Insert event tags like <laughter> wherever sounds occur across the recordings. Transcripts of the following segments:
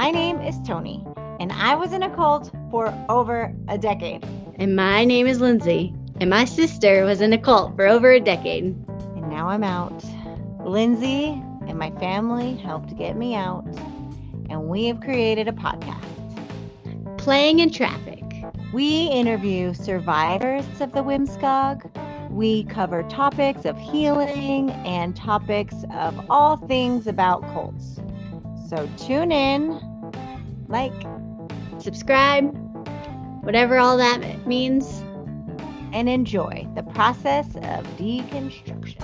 My name is Tony, and I was in a cult for over a decade. And my name is Lindsay, and my sister was in a cult for over a decade. And now I'm out. Lindsay and my family helped get me out, and we have created a podcast. Playing in Traffic. We interview survivors of the WMSCOG. We cover topics of healing and topics of all things about cults. So tune in, like, Subscribe, whatever all that means. and enjoy the process of deconstruction.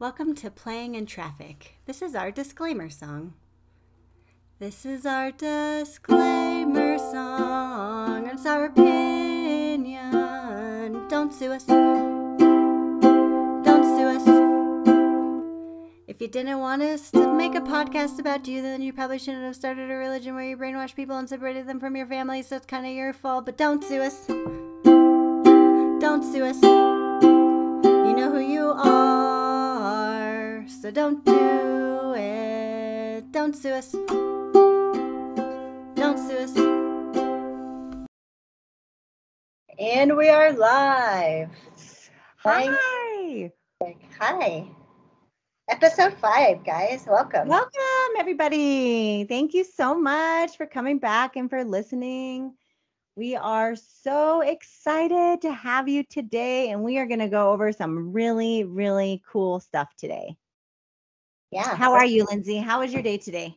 Welcome to Playing in Traffic. This is our disclaimer song. This is our disclaimer song. It's our opinion. Don't sue us. If you didn't want us to make a podcast about you, then you probably shouldn't have started a religion where you brainwash people and separated them from your family, so it's kind of your fault. But don't sue us. Don't sue us. You know who you are, so don't do it. Don't sue us. Don't sue us. And we are live. Hi. Hi. Episode five, guys. Welcome. Welcome, everybody. Thank you so much for coming back and for listening. We are so excited to have you today, and we are going to go over some really, really cool stuff today. yeah. How are you, Lindsay? How was your day today?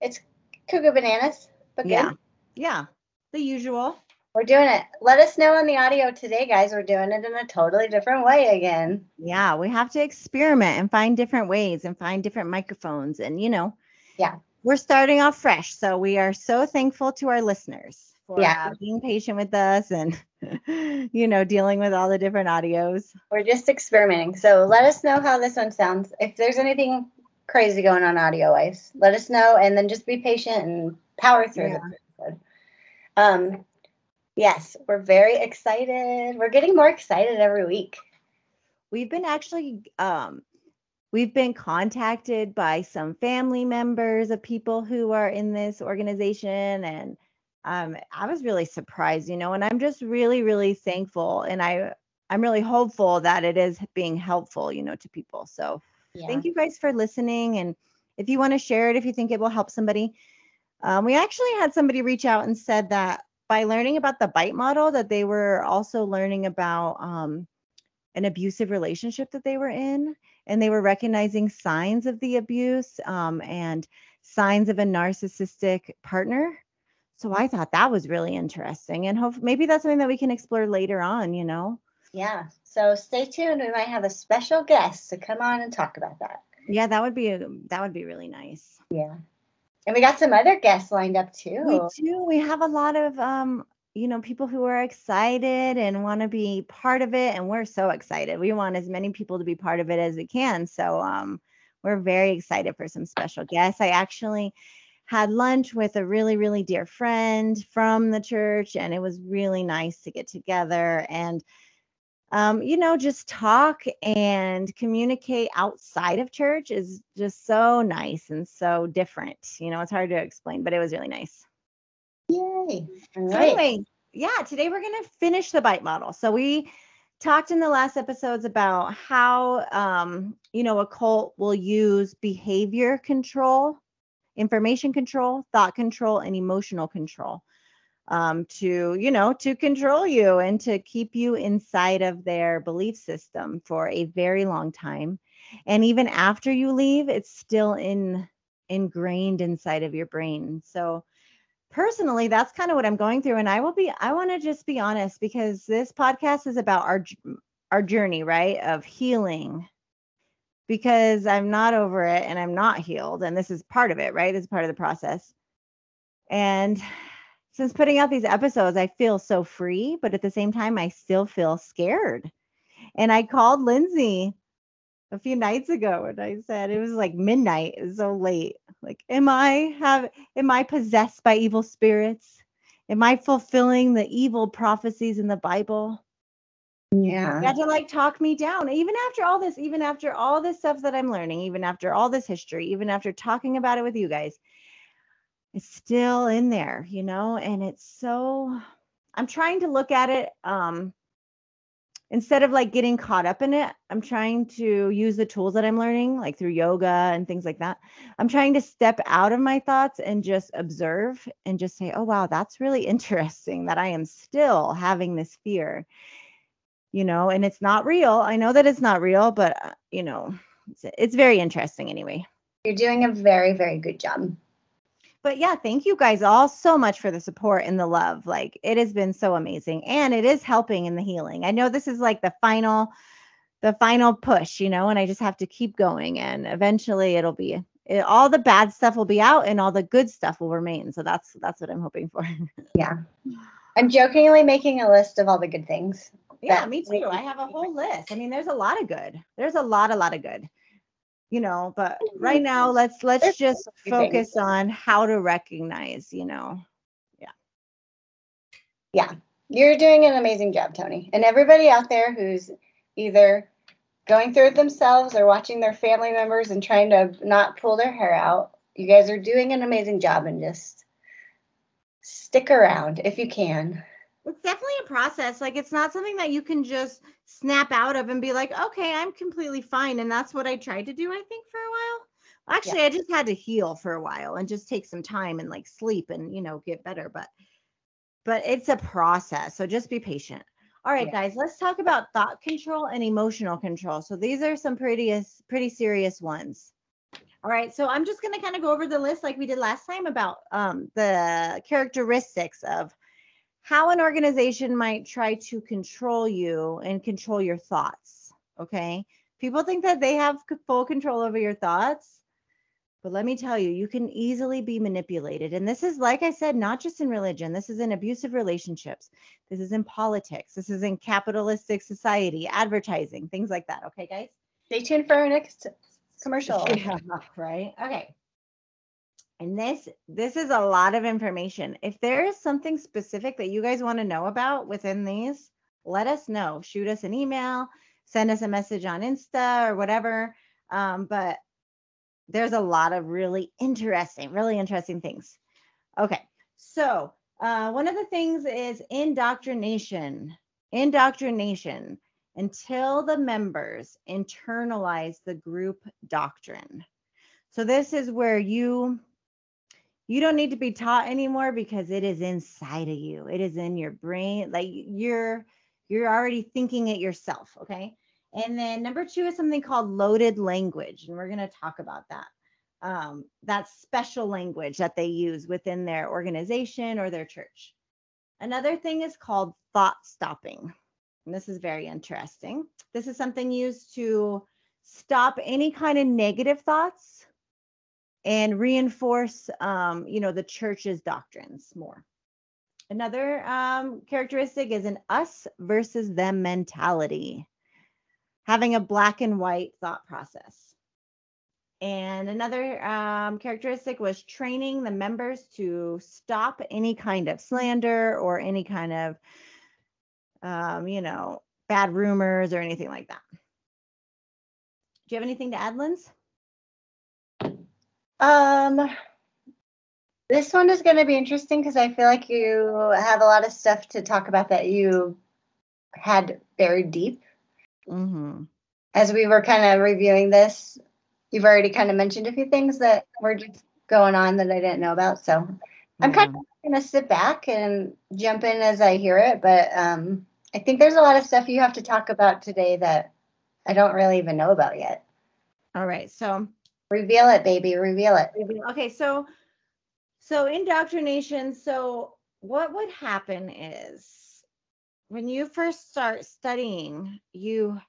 It's Cougar Bananas, but good. Yeah. Yeah. The usual. We're doing it. Let us know on the audio today, guys. We're doing it in a totally different way again. Yeah. We have to experiment and find different ways and find different microphones. And, you know, Yeah. we're starting off fresh. So we are so thankful to our listeners for Yeah. being patient with us and, <laughs> you know, dealing with all the different audios. We're just experimenting. So let us know how this one sounds. If there's anything crazy going on audio wise, let us know and then just be patient and power through Yeah. Um yes, we're very excited. We're getting more excited every week. we've been actually um we've been contacted by some family members of people who are in this organization and um I was really surprised, you know, and I'm just really really thankful and I I'm really hopeful that it is being helpful, you know, to people. So, Yeah. thank you guys for listening and if you want to share it if you think it will help somebody. Um, we actually had somebody reach out and said that by learning about the bite model that they were also learning about um, an abusive relationship that they were in and they were recognizing signs of the abuse um, and signs of a narcissistic partner so i thought that was really interesting and hope maybe that's something that we can explore later on you know Yeah. So stay tuned. We might have a special guest to come on and talk about that. yeah that would be a, that would be really nice Yeah. And we got some other guests lined up too. we do. We have a lot of um you know people who are excited and want to be part of it and we're so excited. We want as many people to be part of it as we can. So um we're very excited for some special guests. I actually had lunch with a really really dear friend from the church and it was really nice to get together. And um, you know just talk and communicate outside of church is just so nice and so different you know it's hard to explain but it was really nice Yay. All so right. anyway, yeah, today we're gonna finish the bite model. So we talked in the last episodes about how um, you know, a cult will use behavior control, information control, thought control, and emotional control um, to, you know, to control you and to keep you inside of their belief system for a very long time. And even after you leave, it's still in ingrained inside of your brain. So personally that's kind of what i'm going through. And i will be i want to just be honest because this podcast is about our our journey right of healing. Because i'm not over it and i'm not healed. And this is part of it right? Is part of the process. And since putting out these episodes i feel so free but at the same time i still feel scared and i called lindsay a few nights ago and i said it was like midnight it was so late like am i have am i possessed by evil spirits am i fulfilling the evil prophecies in the bible Yeah. You had to like talk me down. Even after all this, even after all this stuff that I'm learning, even after all this history, even after talking about it with you guys, it's still in there, you know, and it's so I'm trying to look at it um instead of like getting caught up in it, I'm trying to use the tools that I'm learning, like through yoga and things like that. I'm trying to step out of my thoughts and just observe and just say, oh, wow, that's really <laughs> interesting that I am still having this fear, you know, and it's not real. I know that it's not real, but, uh, you know, it's, it's very interesting anyway. You're doing a very, very good job. But yeah, thank you guys all so much for the support and the love. Like it has been so amazing and it is helping in the healing. I know this is like the final the final push, you know, and I just have to keep going and eventually it'll be it, all the bad stuff will be out and all the good stuff will remain. So that's that's what I'm hoping for. <laughs> Yeah. I'm jokingly making a list of all the good things. yeah, me too. I have a whole list. I mean, there's a lot of good. There's a lot a lot of good. You know, but oh, right now let's let's just focus on how to recognize, you know. Yeah. Yeah. You're doing an amazing job, Tony. And everybody out there who's either going through it themselves or watching their family members and trying to not pull their hair out, you guys are doing an amazing job and just stick around if you can. It's definitely a process. Like it's not something that you can just snap out of and be like, okay, I'm completely fine. And that's what I tried to do, I think, for a while. Actually, I just had to heal for a while and just take some time and like sleep and you know get better. But but it's a process. So just be patient. All right, Yeah. guys, let's talk about thought control and emotional control. So these are some pretty pretty serious ones. All right, so I'm just gonna kind of go over the list like we did last time about um, the characteristics of how an organization might try to control you and control your thoughts. Okay. People think that they have full control over your thoughts. But let me tell you, you can easily be manipulated. And this is, like I said, not just in religion, this is in abusive relationships, this is in politics, this is in capitalistic society, advertising, things like that. Okay, guys? Stay tuned for our next commercial. <laughs> Yeah, right. Okay. And this this is a lot of information. If there is something specific that you guys want to know about within these, let us know. Shoot us an email, send us a message on Insta or whatever. Um, but there's a lot of really interesting, really interesting things. Okay. So uh, one of the things is indoctrination. Indoctrination until the members internalize the group doctrine. So this is where you you don't need to be taught anymore because it is inside of you. It is in your brain. Like you're you're already thinking it yourself, okay? And then number 2 is something called loaded language and we're going to talk about that. Um, that's special language that they use within their organization or their church. Another thing is called thought stopping. And this is very interesting. This is something used to stop any kind of negative thoughts and reinforce, um, you know, the church's doctrines more. Another um, characteristic is an us versus them mentality, having a black and white thought process. And another um, characteristic was training the members to stop any kind of slander or any kind of um, you know, bad rumors or anything like that. Do you have anything to add, Linz? Um, this one is going to be interesting because I feel like you have a lot of stuff to talk about that you had buried deep. Mm-hmm. As we were kind of reviewing this, you've already kind of mentioned a few things that were just going on that I didn't know about. So I'm kind of going to sit back and jump in as I hear it. But um, I think there's a lot of stuff you have to talk about today that I don't really even know about yet. All right. So Reveal it, baby. Reveal it. okay, so so indoctrination. So what would happen is when you first start studying, you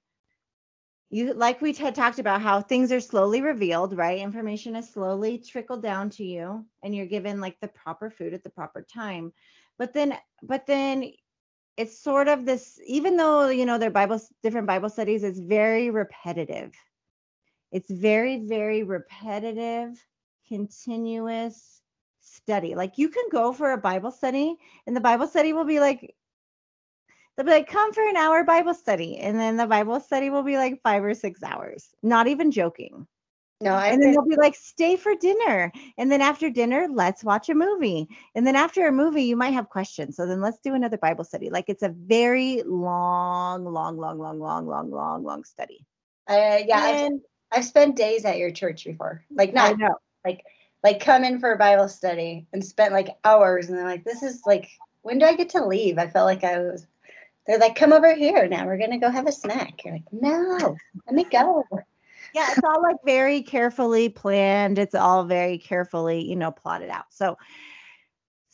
you like we had talked about how things are slowly revealed, right? Information is slowly trickled down to you, and you're given like the proper food at the proper time. But then, but then it's sort of this even though you know their bible different bible studies is very repetitive it's very very repetitive continuous study like you can go for a bible study and the bible study will be like They'll be like, come for an hour Bible study. And then the Bible study will be like five or six hours. Not even joking. No, I and then they'll be like, stay for dinner. And then after dinner, let's watch a movie. And then after a movie, you might have questions. So then let's do another Bible study. Like it's a very long, long, long, long, long, long, long, long study. Uh, yeah, And I've spent days at your church before. Like not like like come in for a Bible study and spent like hours and they're like, this is like when do I get to leave? I felt like I was they're like, come over here now. We're gonna go have a snack. You're like, no, let me go. yeah, it's all like very carefully planned. It's all very carefully, you know, plotted out. So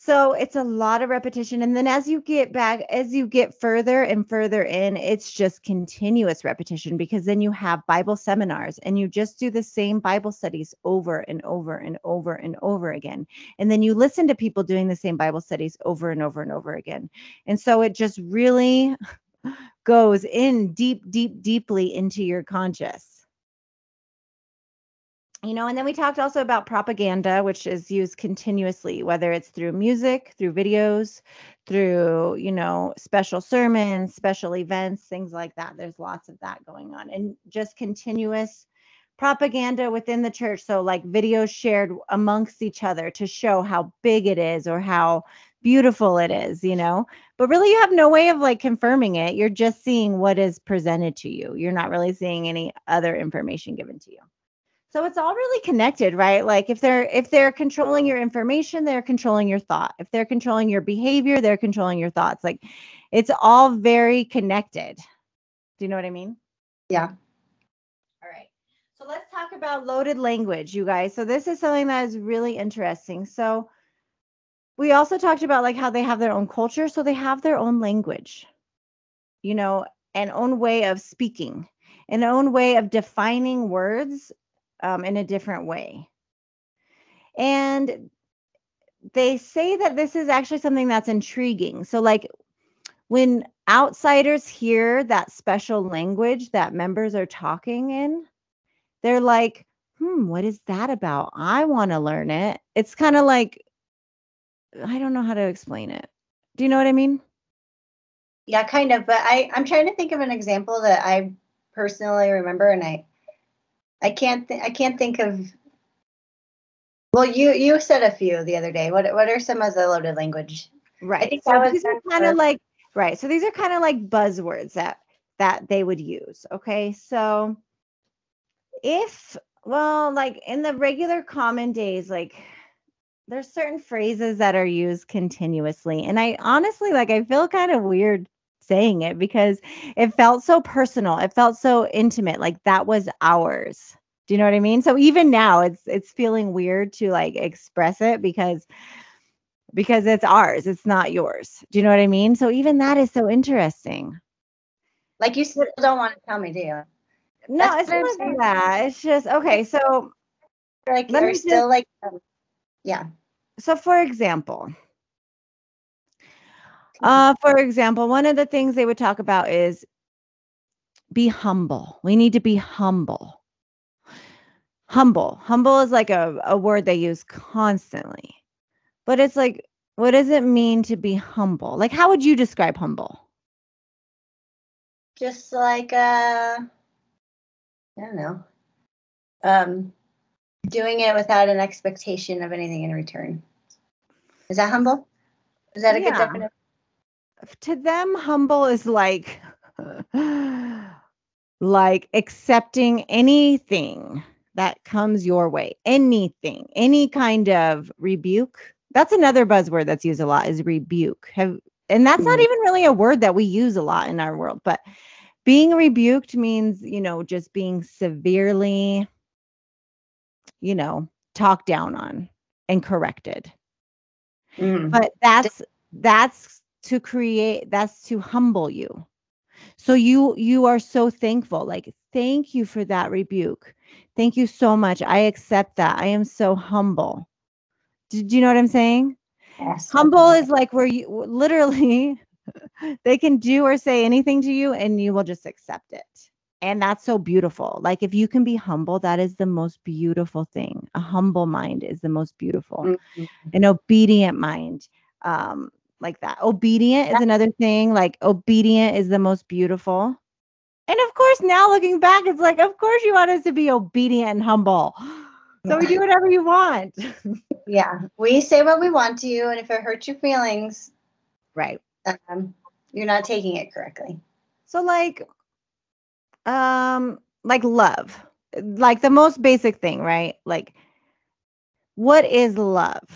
so it's a lot of repetition. And then as you get back as you get further and further in it's just continuous repetition because then you have bible seminars and you just do the same bible studies over and over and over and over again. And then you listen to people doing the same bible studies over and over and over again. And so it just really <laughs> goes in deep deep deeply into your conscious you know and then we talked also about propaganda which is used continuously whether it's through music through videos through you know special sermons special events things like that. There's lots of that going on and just continuous propaganda within the church. So like videos shared amongst each other to show how big it is or how beautiful it is you know? But really you have no way of like confirming it. You're just seeing what is presented to you. You're not really seeing any other information given to you so it's all really connected, right? Like if they're if they're controlling your information, they're controlling your thought. If they're controlling your behavior, they're controlling your thoughts. Like it's all very connected. Do you know what I mean? Yeah. All right. So let's talk about loaded language, you guys. So this is something that is really interesting. So we also talked about like how they have their own culture, so they have their own language. You know, an own way of speaking, an own way of defining words um, in a different way. And they say that this is actually something that's intriguing. So, like when outsiders hear that special language that members are talking in, they're like, hmm, what is that about? I want to learn it. It's kind of like, I don't know how to explain it. Do you know what I mean? Yeah, kind of. But I, I'm trying to think of an example that I personally remember, and I, I can't, th- I can't think of. Well, you you said a few the other day. What what are some of the loaded language? Right. I think so that was these are kind of like right. So these are kind of like buzzwords that that they would use. Okay. So if well, like in the regular common days, like there's certain phrases that are used continuously. And I honestly like I feel kind of weird saying it because it felt so personal. It felt so intimate. Like that was ours. Do you know what I mean? So even now it's it's feeling weird to like express it because because it's ours. It's not yours. Do you know what I mean? So even that is so interesting. Like you still don't want to tell me, do you? No, That's it's not that. It's just okay. So Like you're still like, um, yeah. so for example, uh, for example, one of the things they would talk about is be humble. We need to be humble. Humble. Humble is like a, a word they use constantly. But it's like, what does it mean to be humble? Like, how would you describe humble? Just like uh, I don't know, um, doing it without an expectation of anything in return. Is that humble? Is that a good definition? To them humble is like like accepting anything that comes your way anything any kind of rebuke that's another buzzword that's used a lot is rebuke have and that's not Mhm. even really a word that we use a lot in our world but being rebuked means you know just being severely you know talked down on and corrected Mm. but that's that's to create that's to humble you. So you you are so thankful like thank you for that rebuke. Thank you so much. I accept that. I am so humble. Do, do you know what i'm saying? Yes. humble is like where you literally <laughs> they can do or say anything to you and you will just accept it. And that's so beautiful. Like if you can be humble that is the most beautiful thing. A humble mind is the most beautiful. Mhm. an obedient mind. Um like that. Obedient is another thing. Like obedient is the most beautiful. And of course, now looking back, it's like, of course, you want us to be obedient and humble. <laughs> So we do whatever you want. <laughs> Yeah, we say what we want to, you. and if it hurts your feelings, right. um, you're not taking it correctly. So like um like love. Like the most basic thing, right? Like what is love?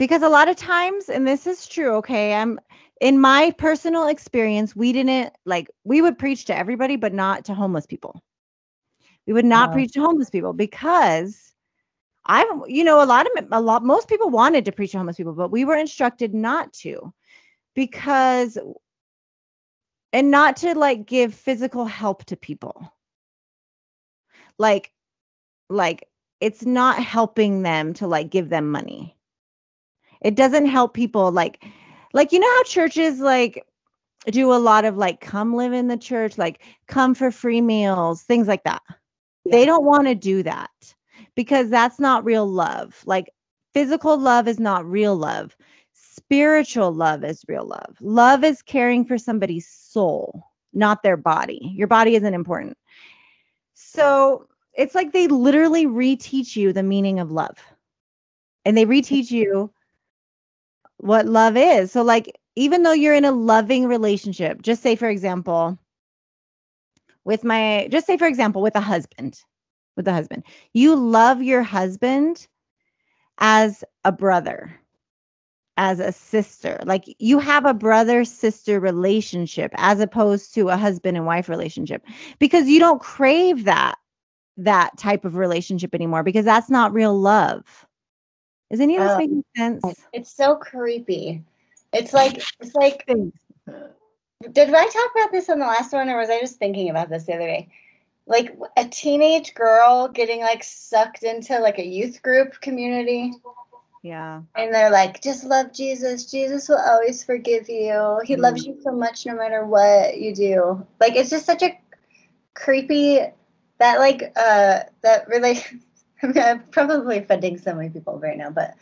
Because a lot of times and this is true, okay? I'm in my personal experience, we didn't like we would preach to everybody but not to homeless people. We would not Wow. preach to homeless people because I've you know a lot of a lot most people wanted to preach to homeless people, but we were instructed not to because and not to like give physical help to people like like it's not helping them to like give them money it doesn't help people like like you know how churches like do a lot of like come live in the church like come for free meals things like that they don't want to do that because that's not real love like physical love is not real love spiritual love is real love. Love is caring for somebody's soul, not their body. Your body isn't important. So it's like they literally reteach you the meaning of love. And they reteach you what love is. So, like, even though you're in a loving relationship, just say, for example, with my, just say, for example, with a husband, with a husband, you love your husband as a brother as a sister. Like you have a brother sister relationship as opposed to a husband and wife relationship because you don't crave that that type of relationship anymore because that's not real love. Is any of this Oh. making sense? It's so creepy. It's like it's like did I talk about this on the last one or was I just thinking about this the other day? Like a teenage girl getting like sucked into like a youth group community Yeah. and they're like just love Jesus. Jesus will always forgive you. He loves you so much no matter what you do. Like it's just such a creepy that like uh that really <laughs> <laughs> I'm probably offending so many people right now, but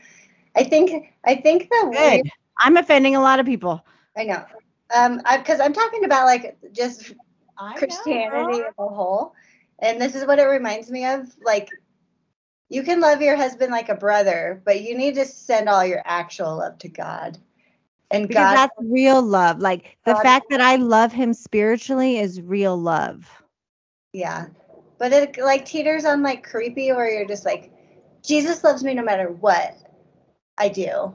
I think I think the weird Good. I'm offending a lot of people. I know. Um, because I'm talking about like just I Christianity as a whole, and this is what it reminds me of. Like, you can love your husband like a brother, but you need to send all your actual love to God. And Because God, that's real love. Like the God- fact that I love him spiritually is real love. yeah. But it like teeters on like creepy, where you're just like, Jesus loves me no matter what I do.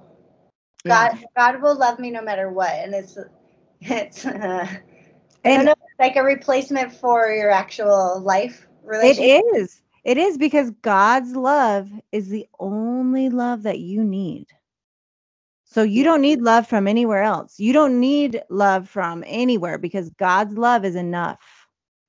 Yeah. God, God will love me no matter what, and it's it's. Uh, <laughs> I And- don't know, like a replacement for your actual life It relationship. is. It is because God's love is the only love that you need. So you don't need love from anywhere else. You don't need love from anywhere because God's love is enough.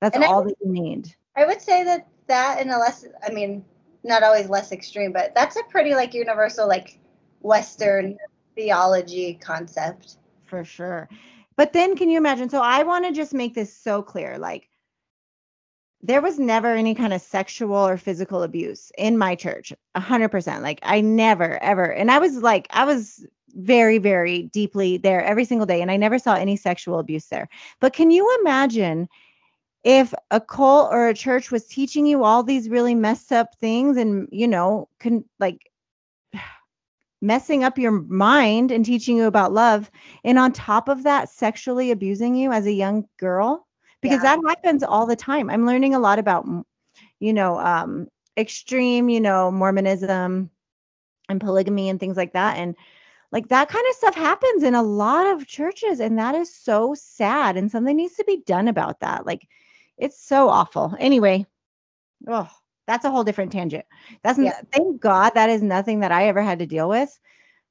That's And all would- that you need. I would say that that in a less, I mean, not always less extreme, but that's a pretty like universal like Western theology concept. For sure. But then can you imagine? So I want to just make this so clear. Like there was never any kind of sexual or physical abuse in my church. A hundred percent. Like I never, ever. And I was like, I was very, very deeply there every single day. And I never saw any sexual abuse there. But can you imagine if a cult or a church was teaching you all these really messed up things and, you know, can like <sighs> messing up your mind and teaching you about love and on top of that sexually abusing you as a young girl because Yeah. that happens all the time i'm learning a lot about you know um extreme you know mormonism and polygamy and things like that and like that kind of stuff happens in a lot of churches and that is so sad and something needs to be done about that like it's so awful. Anyway oh that's a whole different tangent. That's n- thank god that is nothing that i ever had to deal with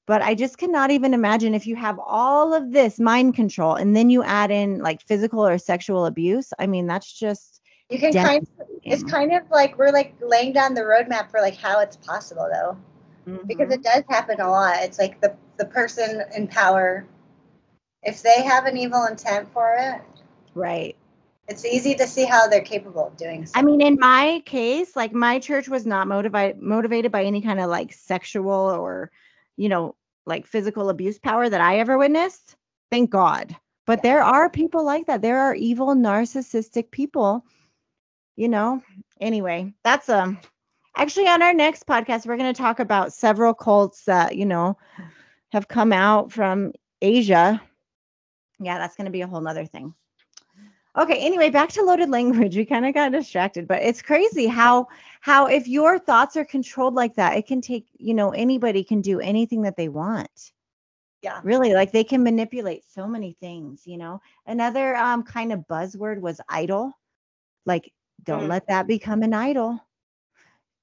but i just cannot even imagine if you have all of this mind control and then you add in like physical or sexual abuse. I mean that's just You can kind of, it's kind of like we're like laying down the roadmap for like how it's possible though, because Mhm. it does happen a lot. It's like the the person in power, if they have an evil intent for it, right it's easy to see how they're capable of doing. I mean, in my case, like my church was not motivated motivated by any kind of like sexual or, you know, like physical abuse power that I ever witnessed. Thank God. But there are people like that. There are evil, narcissistic people. You know. Anyway, that's um actually on our next podcast we're going to talk about several cults that you know have come out from Asia. Yeah, that's going to be a whole nother thing. Okay, anyway, back to loaded language. <laughs> We kind of got distracted, but it's crazy how how if your thoughts are controlled like that, it can take, you know, anybody can do anything that they want. Yeah. Really, like they can manipulate so many things, you know. Another um kind of buzzword was idol. Like don't Mm. let that become an idol.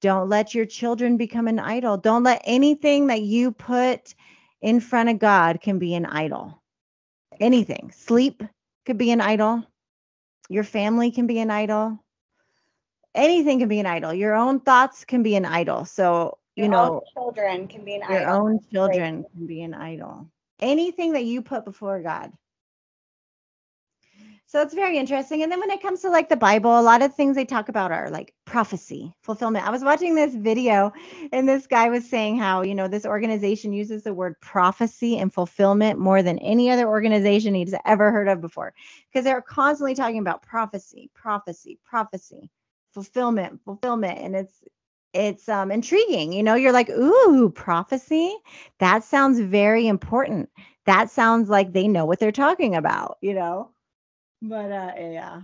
Don't let your children become an idol. Don't let anything that you put in front of God can be an idol. Anything. Sleep could be an idol. Your family can be an idol. Anything can be an idol. Your own thoughts can be an idol. So, you Your know, own children can be an your idol. Your own children can be an idol. Anything that you put before God. So it's very interesting. And then when it comes to like the Bible, a lot of things they talk about are like prophecy, fulfillment. I was watching this video and this guy was saying how, you know, this organization uses the word prophecy and fulfillment more than any other organization he's ever heard of before because they're constantly talking about prophecy, prophecy, prophecy, fulfillment, fulfillment. And it's, it's um intriguing you know you're like ooh prophecy that sounds very important that sounds like they know what they're talking about you know but uh yeah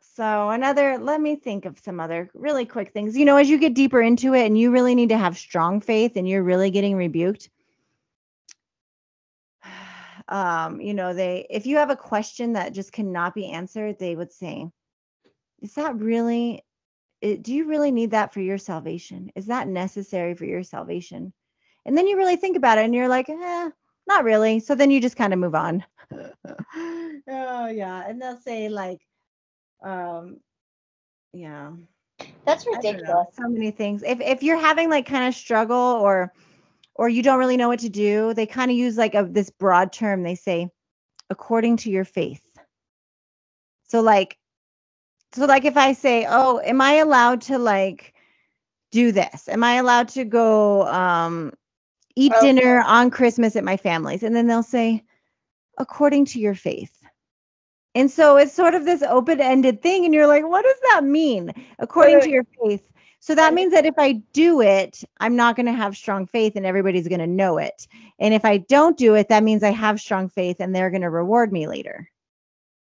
so another let me think of some other really quick things you know as you get deeper into it and you really need to have strong faith and you're really getting rebuked <sighs> um you know they if you have a question that just cannot be answered they would say is that really it, do you really need that for your salvation? Is that necessary for your salvation? And then you really think about it and you're like, eh, not really. So then you just kind of move on. <laughs> oh yeah. And they'll say like, um, yeah. That's I know, ridiculous. So many things. If if you're having like kind of struggle or or you don't really know what to do, they kind of use like a this broad term. They say, according to your faith. So like so like if I say, "Oh, am I allowed to like do this? Am I allowed to go um eat Oh. dinner on Christmas at my family's?" And then they'll say, "According to your faith." And so it's sort of this open-ended thing and you're like, "What does that mean?" According to your faith. So that means that if I do it, I'm not going to have strong faith and everybody's going to know it. And if I don't do it, that means I have strong faith and they're going to reward me later.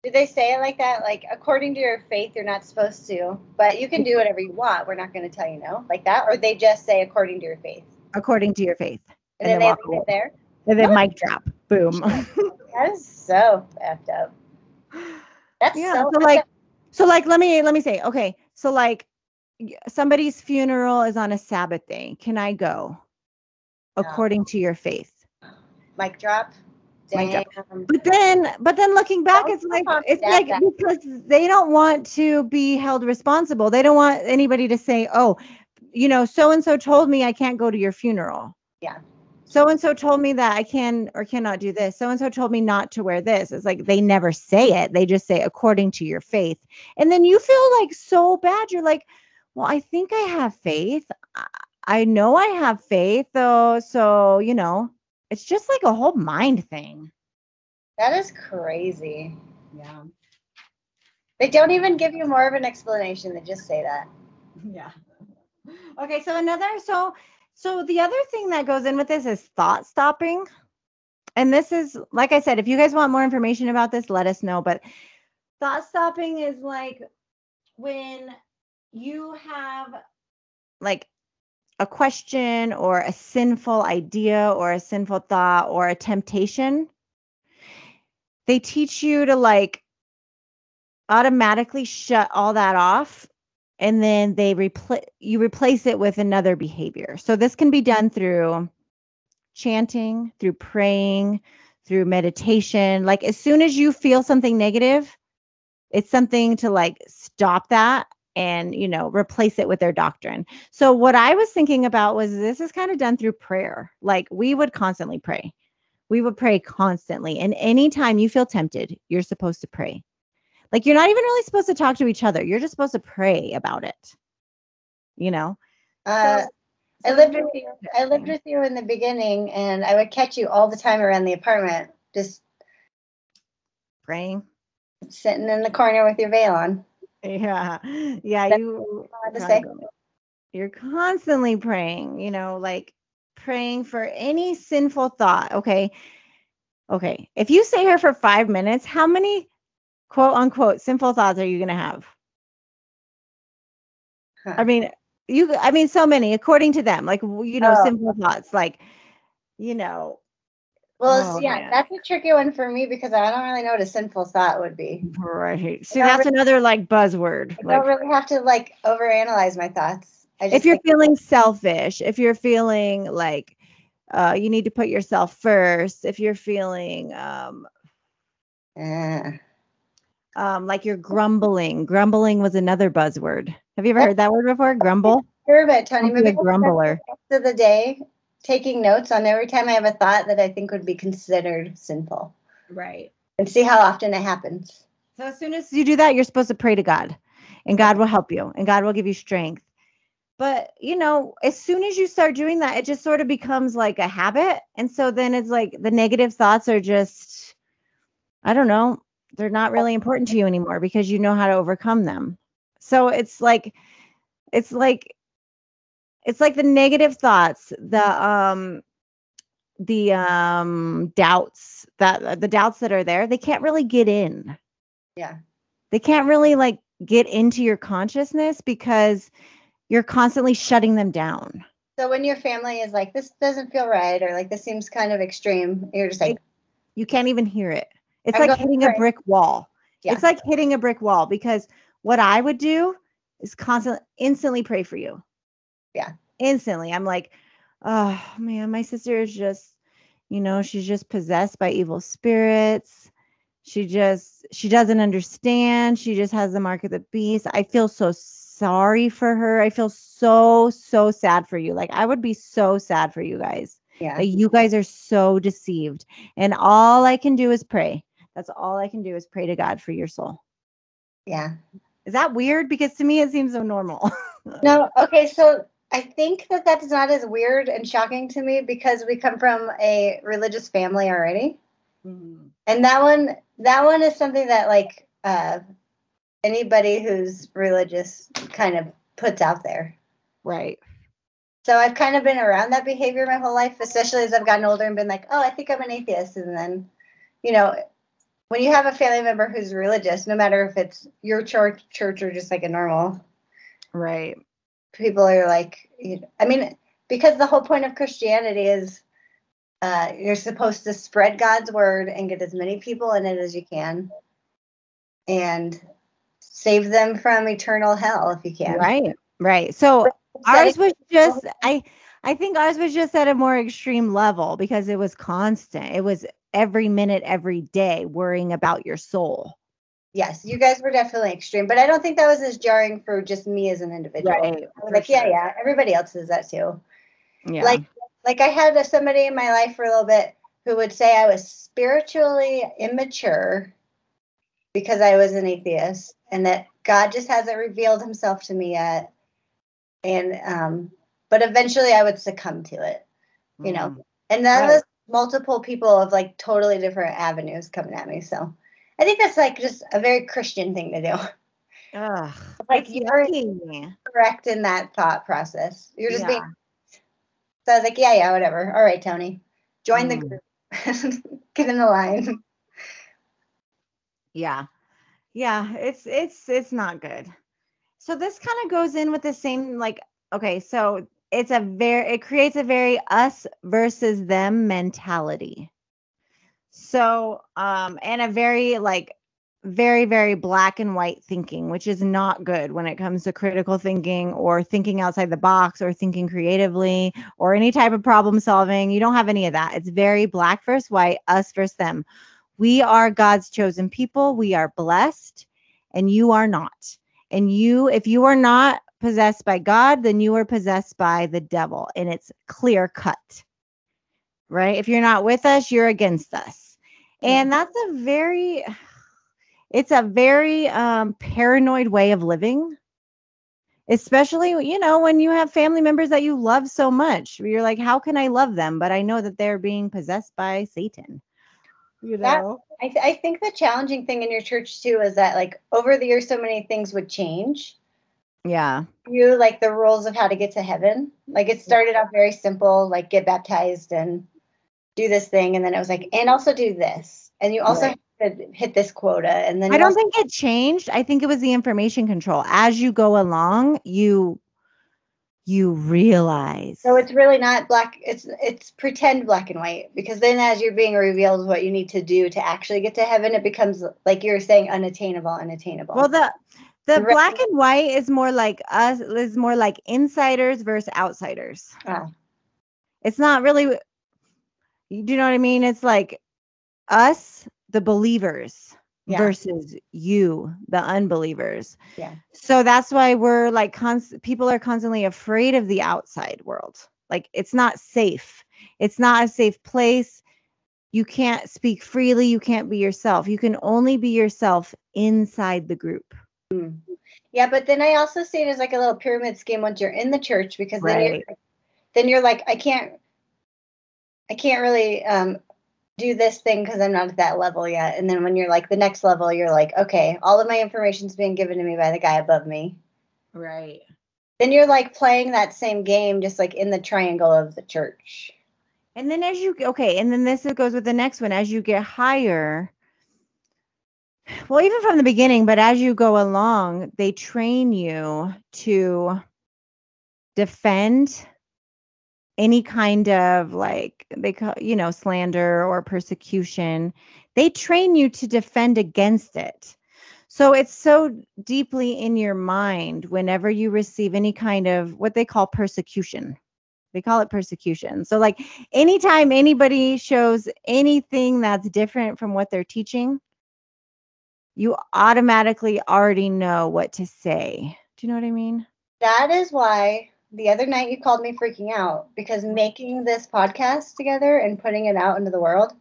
Do they say it like that? Like, according to your faith, you're not supposed to, but you can do whatever you want. We're not going to tell you no, like that. Or they just say according to your faith, According to your faith. and, And then they leave it there. And then mic drop. Boom. <laughs> That is <laughs> so effed up. That's yeah. so, So like up. so like let me let me say, okay. So like somebody's funeral is on a Sabbath day. Can I go? No. According to your faith. mic drop. Mic Damn. drop. But then but then looking back, it's like it's like because they don't want to be held responsible. They don't want anybody to say, oh, you know, so and so told me I can't go to your funeral. Yeah. so and so told me that I can or cannot do this. So and so told me not to wear this. It's like they never say it. They just say according to your faith. And then you feel like so bad. You're like, well, I think I have faith. I- know I have faith though. So, you know, it's just like a whole mind thing. That is crazy. Yeah. They don't even give you more of an explanation. They just say that. Yeah. Okay, so another so so the other thing that goes in with this is thought stopping. And this is like I said, if you guys want more information about this, let us know. But thought stopping is like when you have like a question or a sinful idea or a sinful thought or a temptation, they teach you to like automatically shut all that off and then they replace you replace it with another behavior. So this can be done through chanting, through praying, through meditation. Like as soon as you feel something negative, it's something to like stop that and you know replace it with their doctrine. So what I was thinking about was this is kind of done through prayer. Like we would constantly pray. We would pray constantly. And anytime you feel tempted, you're supposed to pray. Like you're not even really supposed to talk to each other. You're just supposed to pray about it. You know? Uh, I lived with you. I lived with you in the beginning, and I would catch you all the time around the apartment, just praying. sitting in the corner with your veil on. Yeah. Yeah. That's You to say. you're constantly praying, you know, like praying for any sinful thought. Okay. Okay. If you stay here for five minutes, how many quote unquote sinful thoughts are you going to have? Huh. I mean, you, I mean, so many according to them, like, you know, Oh. sinful thoughts, like, you know, Well, Oh, yeah, man. that's a tricky one for me because I don't really know what a sinful thought would be. right. See, that's really- another like buzzword. I Like, don't really have to like overanalyze my thoughts. If you're feeling selfish, if you're feeling like uh, you need to put yourself first, if you're feeling um, Eh. Um, like you're grumbling, grumbling was another buzzword. Have you ever heard that word before? Grumble? Sure, but Tony, Don't maybe a grumbler. the of the day taking notes on every time I have a thought that I think would be considered sinful Right. and see how often it happens. So as soon as you do that, you're supposed to pray to God, and God will help you, and God will give you strength. But you know, as soon as you start doing that, it just sort of becomes like a habit, and so then it's like the negative thoughts are just, I don't know, they're not really important to you anymore because you know how to overcome them. So it's like, it's like, it's like the negative thoughts, the um, the um doubts that the doubts that are there, they can't really get in Yeah. they can't really like get into your consciousness because you're constantly shutting them down. So when your family is like, this doesn't feel right, or like this seems kind of extreme, you're just like, You can't even hear it. It's I'm like hitting a brick wall. Yeah. It's like hitting a brick wall because what I would do is constantly instantly pray for you. Yeah. Instantly. I'm like, oh man, my sister is just, you know, she's just possessed by evil spirits. She just she doesn't understand. She just has the mark of the beast. I feel so sorry for her. I feel so so sad for you. Like I would be so sad for you guys. yeah. Like you guys are so deceived. And all I can do is pray. That's all I can do is pray to God for your soul. Yeah. Is that weird? Because to me it seems so normal. <laughs> No, okay, so I think that that's not as weird and shocking to me because we come from a religious family already. And that one that one is something that like uh anybody who's religious kind of puts out there. Right. So I've kind of been around that behavior my whole life, especially as I've gotten older and been like, oh, I think I'm an atheist. And then, you know, when you have a family member who's religious, no matter if it's your church, church or just like a normal, Right. people are like, you know, I mean, because the whole point of Christianity is uh, you're supposed to spread God's word and get as many people in it as you can, and save them from eternal hell if you can. Right. Right. So ours was just I I think ours was just at a more extreme level because it was constant. It was every minute, every day worrying about your soul. Yes, you guys were definitely extreme, but I don't think that was as jarring for just me as an individual. I was for like, yeah, sure. yeah, everybody else does that too. Yeah. Like, like I had a, somebody in my life for a little bit who would say I was spiritually immature because I was an atheist, and that God just hasn't revealed Himself to me yet. And um, but eventually I would succumb to it, you know. Mm. And that Right. was multiple people of like totally different avenues coming at me. So I think that's like just a very Christian thing to do. <laughs> Ugh, Like you're yucky. correct in that thought process. You're just Yeah. being. So I was like, yeah, yeah, whatever. All right, Tony, join the Mm. group. <laughs> Get in the line. Yeah. Yeah, it's it's it's not good. So this kind of goes in with the same like okay, so it's a very it creates a very us versus them mentality. So um and a very like very very black and white thinking, which is not good when it comes to critical thinking or thinking outside the box or thinking creatively or any type of problem solving. You don't have any of that. It's very black versus white, us versus them. We are God's chosen people. We are blessed, and you are not. And you, if you are not possessed by God, then you are possessed by the devil, and it's clear cut. Right? If you're not with us, you're against us. And that's a very it's a very um paranoid way of living. especially you know when you have family members that you love so much you're like how can i love them but i know that they're being possessed by satan you That- know I, th- I think the challenging thing in your church too is that like over the years so many things would change yeah. You like the rules of how to get to heaven. Like it started off very simple like get baptized and do this thing and then it was like and also do this. And you also Right. have to hit this quota and then i don't also- think it changed. I think it was the information control. As you go along you you realize. So it's really not black it's it's pretend black and white because then as you're being revealed what you need to do to actually get to heaven it becomes like you're saying unattainable unattainable. Well the the Right. black and white is more like us is more like insiders versus outsiders. Ah. it's not really you do you know what i mean? It's like us the believers Yeah. versus you the unbelievers. Yeah. so that's why we're like const- people are constantly afraid of the outside world. Like it's not safe. It's not a safe place. You can't speak freely. You can't be yourself. You can only be yourself inside the group Yeah, but then I also see it as like a little pyramid scheme once you're in the church because then you're then you're like I can't I can't really um do this thing because I'm not at that level yet. And then when you're like the next level, you're like, okay, all of my information's being given to me by the guy above me. right Then you're like playing that same game just like in the triangle of the church. And then as you okay, and then this goes with the next one. As you get higher, well, even from the beginning, but as you go along, they train you to defend any kind of like they call you know slander or persecution. They train you to defend against it. So it's so deeply in your mind whenever you receive any kind of what they call persecution. They call it persecution. So like anytime anybody shows anything that's different from what they're teaching, you automatically already know what to say. Do you know what I mean? That is why the other night you called me freaking out because mm-hmm. making this podcast together and putting it out into the world,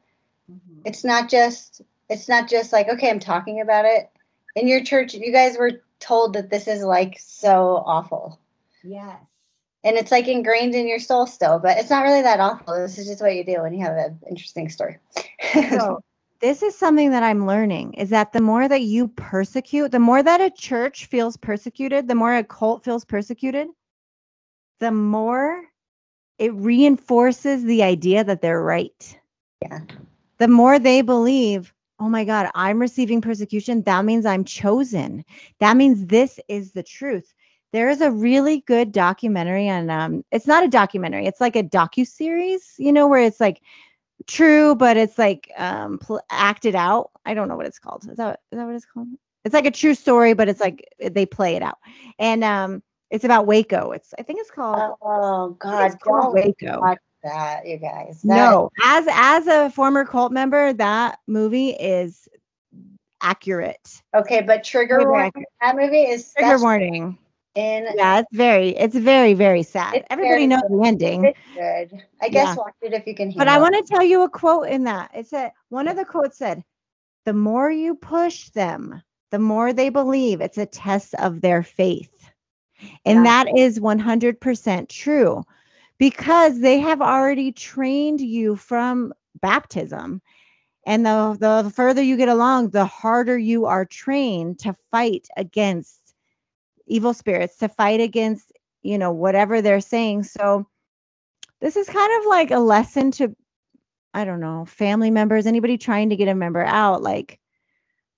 mm-hmm. it's not just it's not just like okay, I'm talking about it. In your church, you guys were told that this is like so awful. Yes. And it's like ingrained in your soul still, but it's not really that awful. This is just what you do when you have an interesting story. <laughs> So this is something that I'm learning is that the more that you persecute, the more that a church feels persecuted, the more a cult feels persecuted, the more it reinforces the idea that they're right. Yeah. The more they believe, oh my God, I'm receiving persecution. That means I'm chosen. That means this is the truth. There is a really good documentary and um it's not a documentary, it's like a docu-series, you know, where it's like true, but it's like um pl- acted out. I don't know what it's called. Is that is that what it's called? It's like a true story, but it's like they play it out. And um it's about Waco. It's I think it's called, oh God, it's called don't Waco. watch that, you guys. That- No, as as a former cult member, that movie is accurate. Okay, but trigger warning. accurate. That movie is Trigger warning. In Yeah, it's very, it's very, very sad. Everybody very knows the ending. it's good. I guess Yeah. watch it if you can. Hear but I want to tell you a quote in that. It said one of the quotes said, "The more you push them, the more they believe it's a test of their faith." And Yeah. that is 100% true because they have already trained you from baptism. And the, the further you get along, the harder you are trained to fight against evil spirits, to fight against, you know, whatever they're saying. So this is kind of like a lesson to I don't know, family members, anybody trying to get a member out, like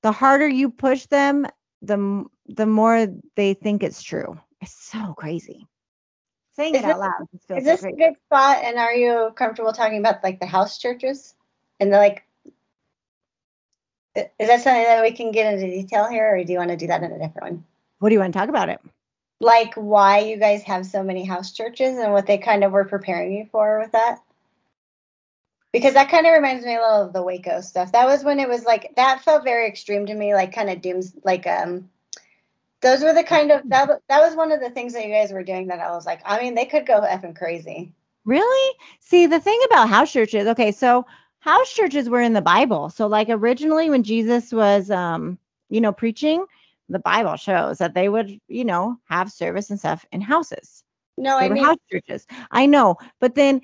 the harder you push them, the the more they think it's true. It's so crazy. Saying Is it out loud Is so this a good spot? And are you comfortable talking about like the house churches and the like? Is that something that we can get into detail here, or do you want to do that in a different one? What do you want to talk about it? Like why you guys have so many house churches and what they kind of were preparing you for with that? Because that kind of reminds me a little of the Waco stuff. That was when it was like that felt very extreme to me, like kind of dooms, like um. Those were the kind of that. That was one of the things that you guys were doing that I was like, I mean, they could go effing crazy. Really? See, the thing about house churches, okay, so house churches were in the Bible. So like originally when Jesus was um, you know, preaching, the Bible shows that they would, you know, have service and stuff in houses. No, They I mean, house churches. I know, but then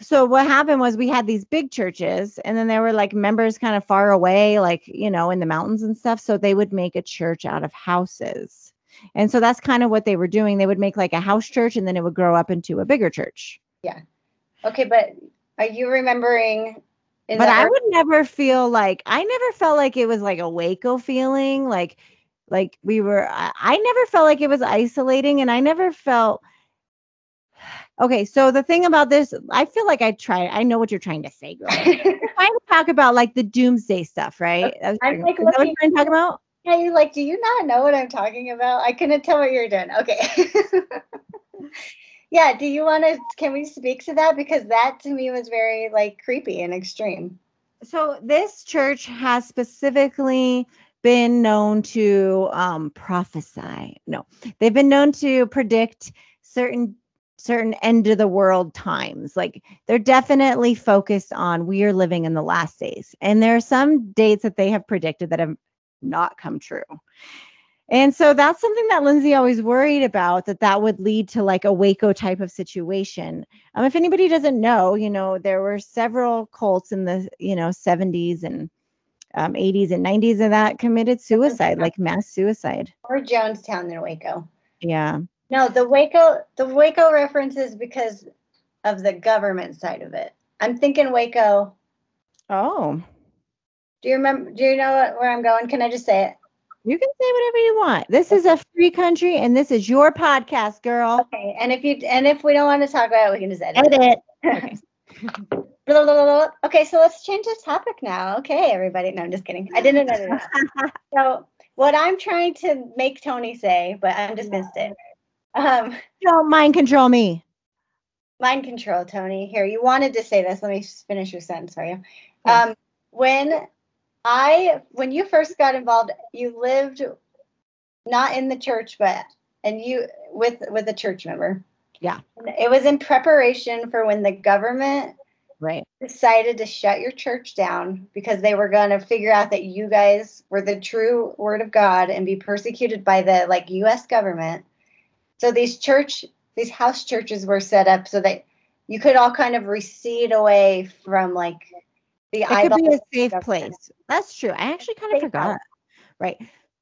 so what happened was we had these big churches and then there were like members kind of far away like you know in the mountains and stuff so they would make a church out of houses and so that's kind of what they were doing they would make like a house church and then it would grow up into a bigger church yeah okay, but are you remembering? in but i would never feel like i never felt like it was like a waco feeling like like we were I, I never felt like it was isolating and i never felt <sighs> okay so the thing about this i feel like i try i know what you're trying to say girl <laughs> trying to talk about like the doomsday stuff right That's- I'm, like, what looking- you're trying to talk about Yeah, you're like, do you not know what I'm talking about? I couldn't tell what you're doing. Okay. <laughs> yeah, do you want to, can we speak to that? Because that to me was very like creepy and extreme. so this church has specifically been known to um, prophesy. No they've been known to predict certain certain end of the world times. Like they're definitely focused on we are living in the last days. And there are some dates that they have predicted that have not come true. And so that's something that lindsay always worried about that that would lead to like a waco type of situation. Um, if anybody doesn't know, you know, there were several cults in the, you know, 70s and um, 80s and 90s of that committed suicide, like mass suicide. Or Jonestown in Waco. Yeah. No, the Waco, the Waco reference is because of the government side of it. I'm thinking Waco. Oh, Do you remember, do you know what, where I'm going? Can I just say it? you can say whatever you want. This is a free country and this is your podcast, girl. Okay. And if you, and if we don't want to talk about it, we can just edit. it. Edit. <laughs> Okay. <laughs> Blah, blah, blah, blah. Okay, so let's change the topic now. Okay, everybody. No, I'm just kidding. I didn't edit it. <laughs> So what I'm trying to make Tony say, but I'm just gonna it. um, Don't mind control me. mind control, Tony. Here, you wanted to say this. Let me s- finish your sentence for you. Yeah. Um, when I, when you first got involved, you lived not in the church, but and you with with a church member. Yeah. It was in preparation for when the government Right. decided to shut your church down because they were going to figure out that you guys were the true word of God and be persecuted by the like US government. So these church these house churches were set up so that you could all kind of recede away from like the It could be a safe government. place. That's true. I actually kind of Safe forgot. house. Right.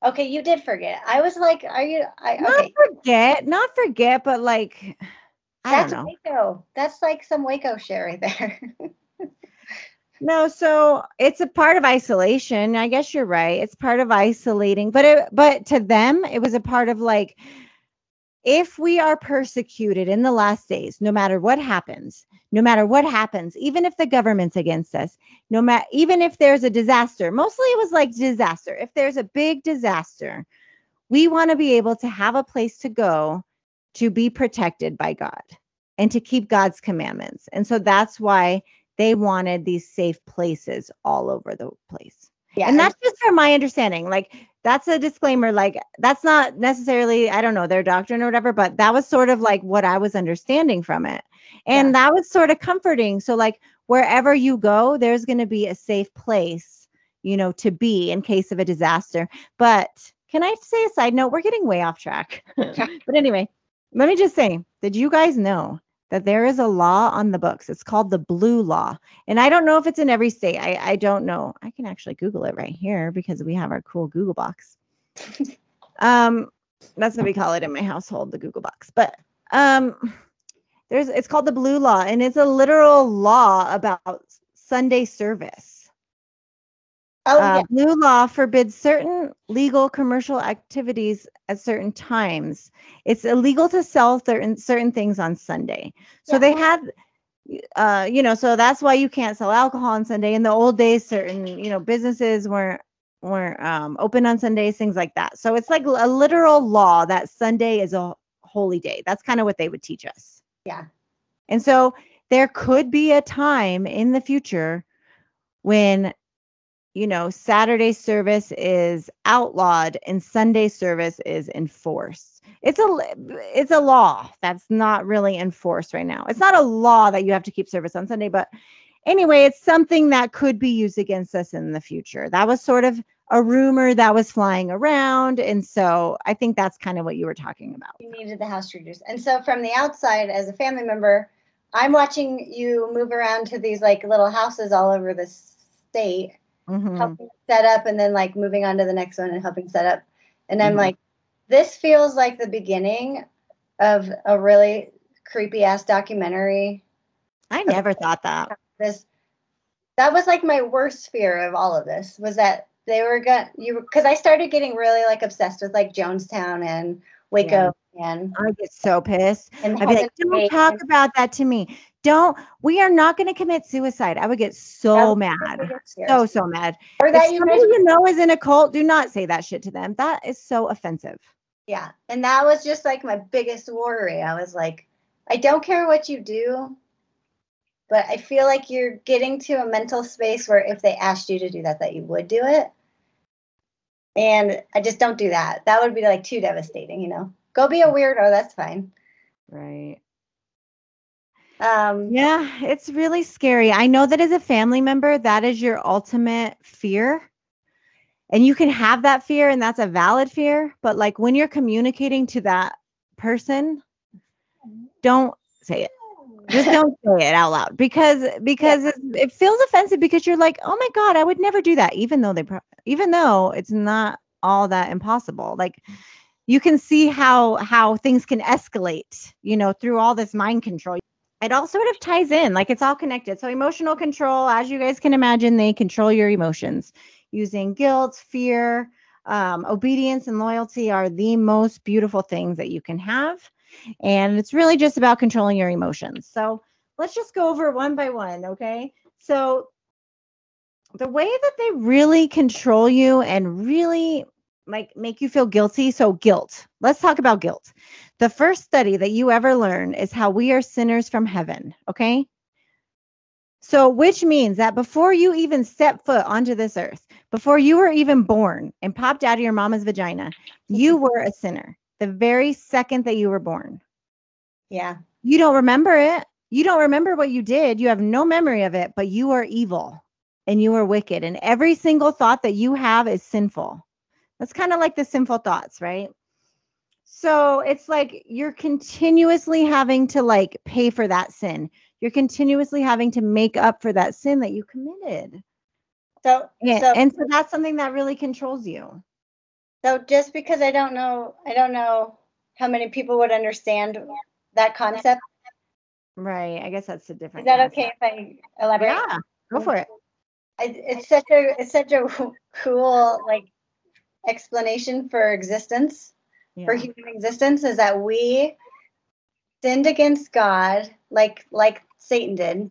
Okay, you did forget. I was like, are you I Not forget, not forget, but like, I That's don't know. Waco. That's like some Waco right there. <laughs> No, so it's a part of isolation. I guess you're right. It's part of isolating, but it, but to them, it was a part of like, if we are persecuted in the last days, no matter what happens, no matter what happens, even if the government's against us, no matter, even if there's a disaster, mostly it was like disaster. If there's a big disaster, we want to be able to have a place to go to be protected by God and to keep God's commandments. And so that's why they wanted these safe places all over the place. yeah. And that's just from my understanding. Like that's a disclaimer. Like that's not necessarily, I don't know, their doctrine or whatever, but that was sort of like what I was understanding from it. And Yeah. that was sort of comforting. So like wherever you go, there's going to be a safe place, you know, to be in case of a disaster. But can I say a side note? We're getting way off track. <laughs> but anyway, let me just say, did you guys know that there is a law on the books? It's called the blue law. And I don't know if it's in every state. I, I don't know. I can actually Google it right here because we have our cool Google box. <laughs> um, that's what we call it in my household, the Google box. But um, there's it's called the blue law, and it's a literal law about Sunday service. Oh Uh, yeah. Blue law forbids certain legal commercial activities at certain times. It's illegal to sell certain certain things on Sunday. So Yeah. they had, uh, you know, so that's why you can't sell alcohol on Sunday. In the old days, certain you know businesses weren't weren't um, open on Sundays, things like that. So it's like a literal law that Sunday is a holy day. That's kind of what they would teach us. Yeah. And so there could be a time in the future when you know Saturday service is outlawed and Sunday service is enforced. It's a it's a law that's not really enforced right now. It's not a law that you have to keep service on Sunday, but anyway, it's something that could be used against us in the future. That was sort of a rumor that was flying around. And so I think that's kind of what you were talking about. You needed the house treaters. And so from the outside, as a family member, I'm watching you move around to these like little houses all over the state, Mhm. helping set up and then like moving on to the next one and helping set up. And I'm Mhm. like, this feels like the beginning of a really creepy ass documentary. I never thought that. This that was like my worst fear of all of this was that they were gonna you because I started getting really like obsessed with like Jonestown and Waco and I get so pissed. and I'd be like, don't talk about that to me. Don't, we are not going to commit suicide. I would get so mad. So, so mad. or If that you somebody you know is in a cult, do not say that shit to them. That is so offensive. Yeah. And that was just like my biggest worry. I was like, I don't care what you do, but I feel like you're getting to a mental space where if they asked you to do that, that you would do it. And I just don't do that. That would be like too devastating, you know. Go be a weirdo, that's fine. Right. Um Yeah, it's really scary. I know that as a family member, that is your ultimate fear. And you can have that fear, and that's a valid fear. But like when you're communicating to that person, don't say it. Just don't <laughs> say it out loud because because it, it feels offensive because you're like, oh my god, I would never do that, even though they, pro- even though it's not all that impossible. Like you can see how how things can escalate, you know, through all this mind control. It all sort of ties in like it's all connected. So emotional control as you guys can imagine they control your emotions. Using guilt fear um, obedience and loyalty are the most beautiful things that you can have. And it's really just about controlling your emotions. So let's just go over one by one okay? So the way that they really control you and really like make you feel guilty so guilt let's talk about guilt the first study that you ever learn is how we are sinners from heaven, okay? So, which means that before you even step foot onto this earth, before you were even born and popped out of your mama's vagina, you <laughs> were a sinner the very second that you were born. yeah. You don't remember it. You don't remember what you did. You have no memory of it, but you are evil and you are wicked. And every single thought that you have is sinful. That's kind of like the sinful thoughts, right? So it's like you're continuously having to like pay for that sin. You're continuously having to make up for that sin that you committed. So yeah, so and so that's something that really controls you. so just because I don't know I don't know how many people would understand that concept. Right. I guess that's a Is that concept. okay if I elaborate? Yeah. Go for it. I, it's such a it's such a cool like explanation for existence for human existence is that we sinned against God like like Satan did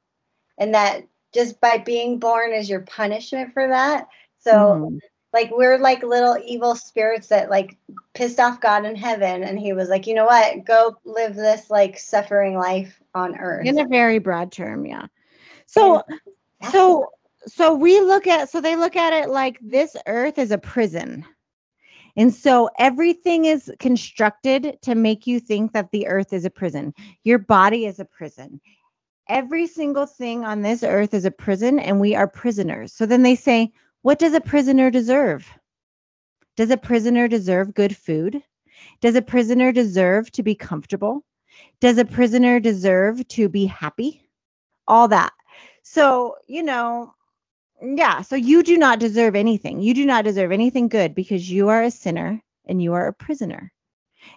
and that just by being born is your punishment for that. So Mhm. like we're like little evil spirits that like pissed off God in heaven and he was like you know what? Go live this like suffering life on earth. In a very broad term yeah. So so so we look at so they look at it like this earth is a prison and so everything is constructed to make you think that the earth is a prison. Your body is a prison. Every single thing on this earth is a prison and we are prisoners. So then they say what does a prisoner deserve? Does a prisoner deserve good food? Does a prisoner deserve to be comfortable? Does a prisoner deserve to be happy? All that. So, you know, yeah, so you do not deserve anything. You do not deserve anything good because you are a sinner and you are a prisoner.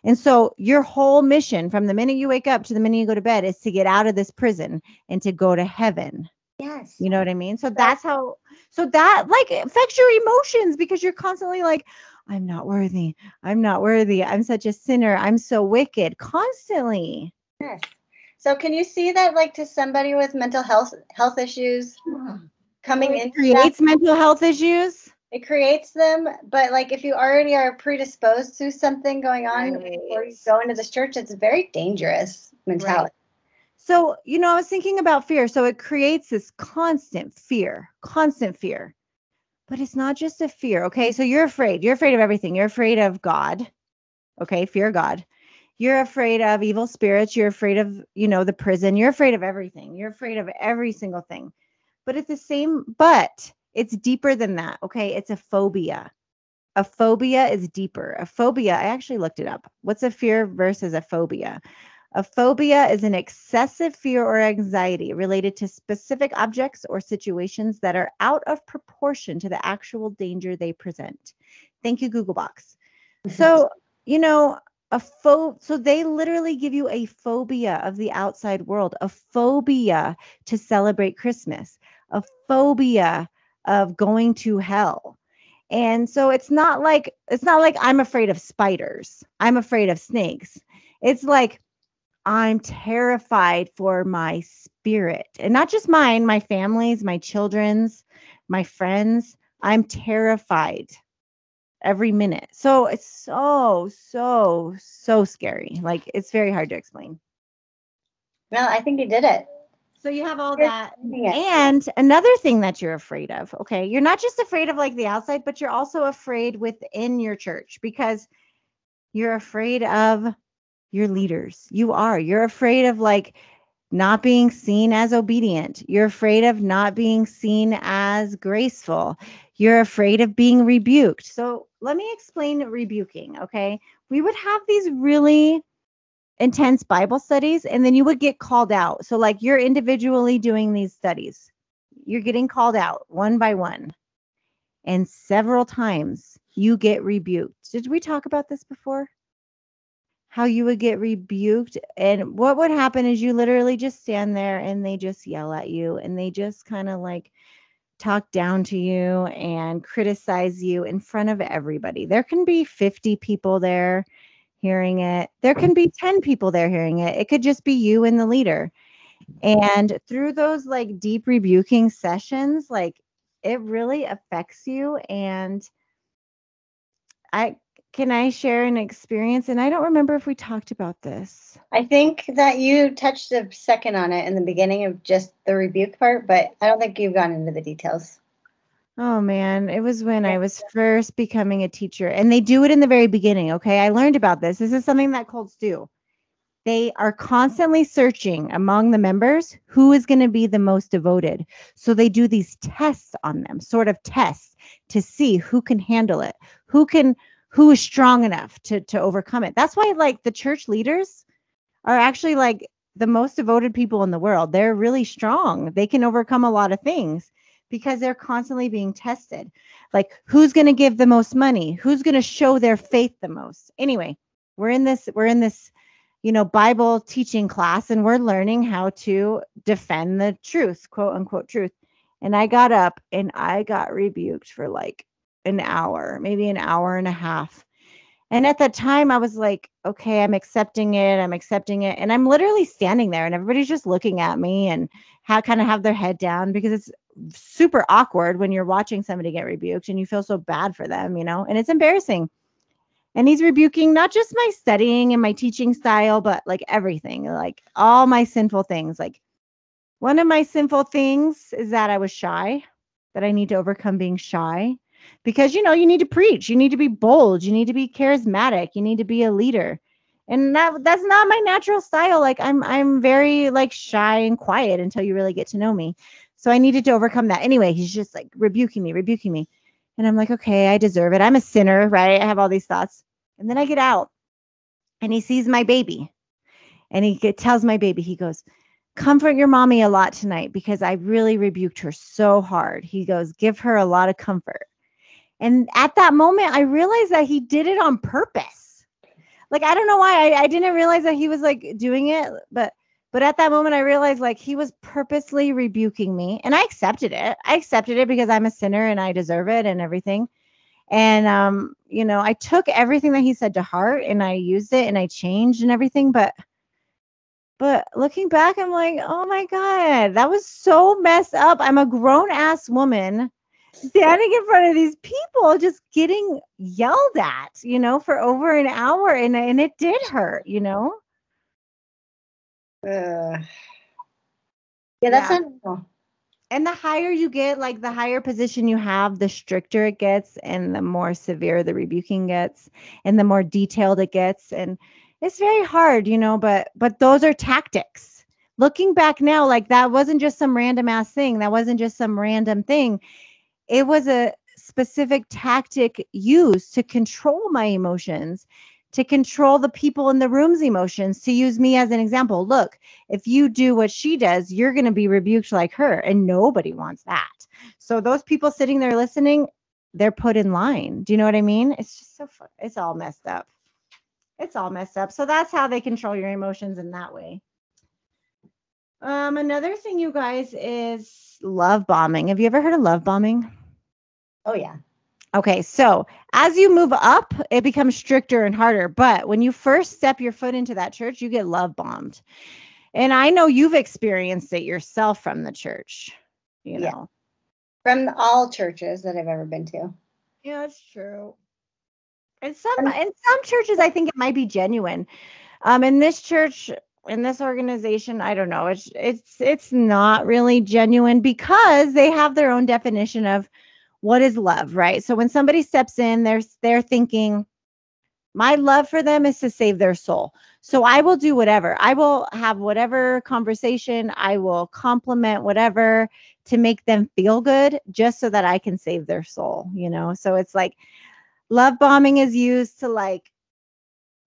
And so, your whole mission from the minute you wake up to the minute you go to bed is to get out of this prison and to go to heaven. yes You know what I mean? So that's how so that like affects your emotions because you're constantly like I'm not worthy. I'm not worthy. I'm such a sinner. I'm so wicked constantly. Yes. So can you see that like to somebody with mental health health issues hmm. Coming it in creates mental health issues. it creates them, but like if you already are predisposed to something going on before you Right. go into this church, it's a very dangerous mentality. So, you know, I was thinking about fear. So it creates this constant fear, constant fear. But it's not just a fear. Okay. So you're afraid. You're afraid of everything. You're afraid of God. Okay. Fear God. You're afraid of evil spirits. You're afraid of, you know, the prison. You're afraid of everything. You're afraid of every single thing. But at the same, but It's deeper than that. Okay. It's a phobia. A phobia is deeper. A phobia, I actually looked it up. What's a fear versus a phobia? A phobia is an excessive fear or anxiety related to specific objects or situations that are out of proportion to the actual danger they present. Thank you, Googlebox. Mm-hmm. So, you know, a pho- so they literally give you a phobia of the outside world, a phobia to celebrate Christmas, a phobia of going to hell. And so it's not like it's not like I'm afraid of spiders. I'm afraid of snakes. It's like I'm terrified for my spirit. And not just mine, my family's, my children's, my friends. I'm terrified every minute. So it's so, so, so scary. Like it's very hard to explain. Well, I think you did it. So you have all that. And another thing that you're afraid of, okay, you're not just afraid of like the outside, but you're also afraid within your church because you're afraid of your leaders. You are. You're afraid of like not being seen as obedient. You're afraid of not being seen as graceful. You're afraid of being rebuked. So let me explain rebuking, okay? We would have these really intense Bible studies, and then you would get called out. So, like, you're individually doing these studies, you're getting called out one by one, and several times you get rebuked. Did we talk about this before? How you would get rebuked, and what would happen is you literally just stand there and they just yell at you, and they just kind of like talk down to you and criticize you in front of everybody. There can be 50 people there hearing it. There can be 10 people there hearing it. It could just be you and the leader. And through those like deep rebuking sessions, like it really affects you. And I can I share an experience? And I don't remember if we talked about this. I think that you touched a second on it in the beginning of just the rebuke part, but I don't think you've gone into the details. Oh man, it was when I was first becoming a teacher, and they do it in the very beginning. Okay, I learned about this. This is something that cults do. They are constantly searching among the members who is going to be the most devoted. So they do these tests on them, sort of tests to see who can handle it, who can, who is strong enough to to overcome it. That's why like the church leaders are actually like the most devoted people in the world. They're really strong. They can overcome a lot of things because they're constantly being tested. Like who's going to give the most money? Who's going to show their faith the most? Anyway, we're in this we're in this you know Bible teaching class and we're learning how to defend the truth, quote unquote truth. And I got up and I got rebuked for like an hour, maybe an hour and a half. And at that time, I was like, okay, I'm accepting it. I'm accepting it. And I'm literally standing there and everybody's just looking at me and how kind of have their head down because it's super awkward when you're watching somebody get rebuked and you feel so bad for them, you know, and it's embarrassing. And he's rebuking not just my studying and my teaching style, but like everything, like all my sinful things. Like one of my sinful things is that I was shy, that I need to overcome being shy because, you know, you need to preach, you need to be bold, you need to be charismatic, you need to be a leader. And that that's not my natural style. Like I'm I'm very like shy and quiet until you really get to know me. So I needed to overcome that. Anyway, he's just like rebuking me, rebuking me. And I'm like, okay, I deserve it. I'm a sinner, right? I have all these thoughts. And then I get out and he sees my baby. And he tells my baby, he goes, comfort your mommy a lot tonight because I really rebuked her so hard. He goes, give her a lot of comfort. And at that moment, I realized that he did it on purpose. Like, I don't know why I, I didn't realize that he was like doing it, but but at that moment, I realized like he was purposely rebuking me, and I accepted it. I accepted it because I'm a sinner and I deserve it and everything. And um, you know, I took everything that he said to heart and I used it and I changed and everything. But but looking back, I'm like, oh my god, that was so messed up. I'm a grown ass woman standing in front of these people just getting yelled at, you know, for over an hour and and it did hurt, you know. Uh, yeah, that's Yeah. And the higher you get, like the higher position you have, the stricter it gets and the more severe the rebuking gets and the more detailed it gets. And it's very hard, you know, but but those are tactics. Looking back now, like that wasn't just some random ass thing. That wasn't just some random thing. it was a specific tactic used to control my emotions to control the people in the room's emotions to use me as an example. Look if you do what she does you're going to be rebuked like her and nobody wants that. So those people sitting there listening they're put in line. Do you know what i mean? It's just so fun it's all messed up. It's all messed up. So that's how they control your emotions in that way. Um another thing you guys is love bombing. Have you ever heard of love bombing? Oh yeah. Okay, so as you move up, it becomes stricter and harder. But when you first step your foot into that church, you get love bombed. And I know you've experienced it yourself from the church, you Yeah. know. From all churches that I've ever been to. Yeah, it's true. And some in some churches I think it might be genuine. Um in this church in this organization, I don't know. It's it's it's not really genuine because they have their own definition of what is love, right? So when somebody steps in, they're they're thinking my love for them is to save their soul. So I will do whatever. I will have whatever conversation, I will compliment whatever to make them feel good just so that I can save their soul, you know? So it's like love bombing is used to like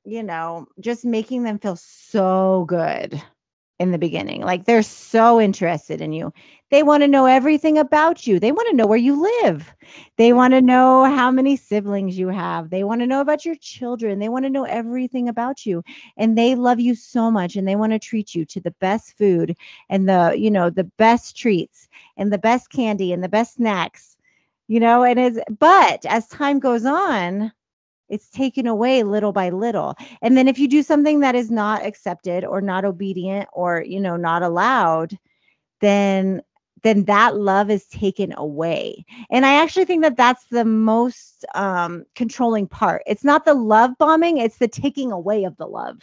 you know, just making them feel so good in the beginning. Like they're so interested in you. They want to know everything about you. They want to know where you live. They want to know how many siblings you have. They want to know about your children. They want to know everything about you. And they love you so much and they want to treat you to the best food and the, you know, the best treats and the best candy and the best snacks. You know, and as but as time goes on, it's taken away little by little and then if you do something that is not accepted or not obedient or you know not allowed then then that love is taken away and i actually think that that's the most um controlling part it's not the love bombing it's the taking away of the love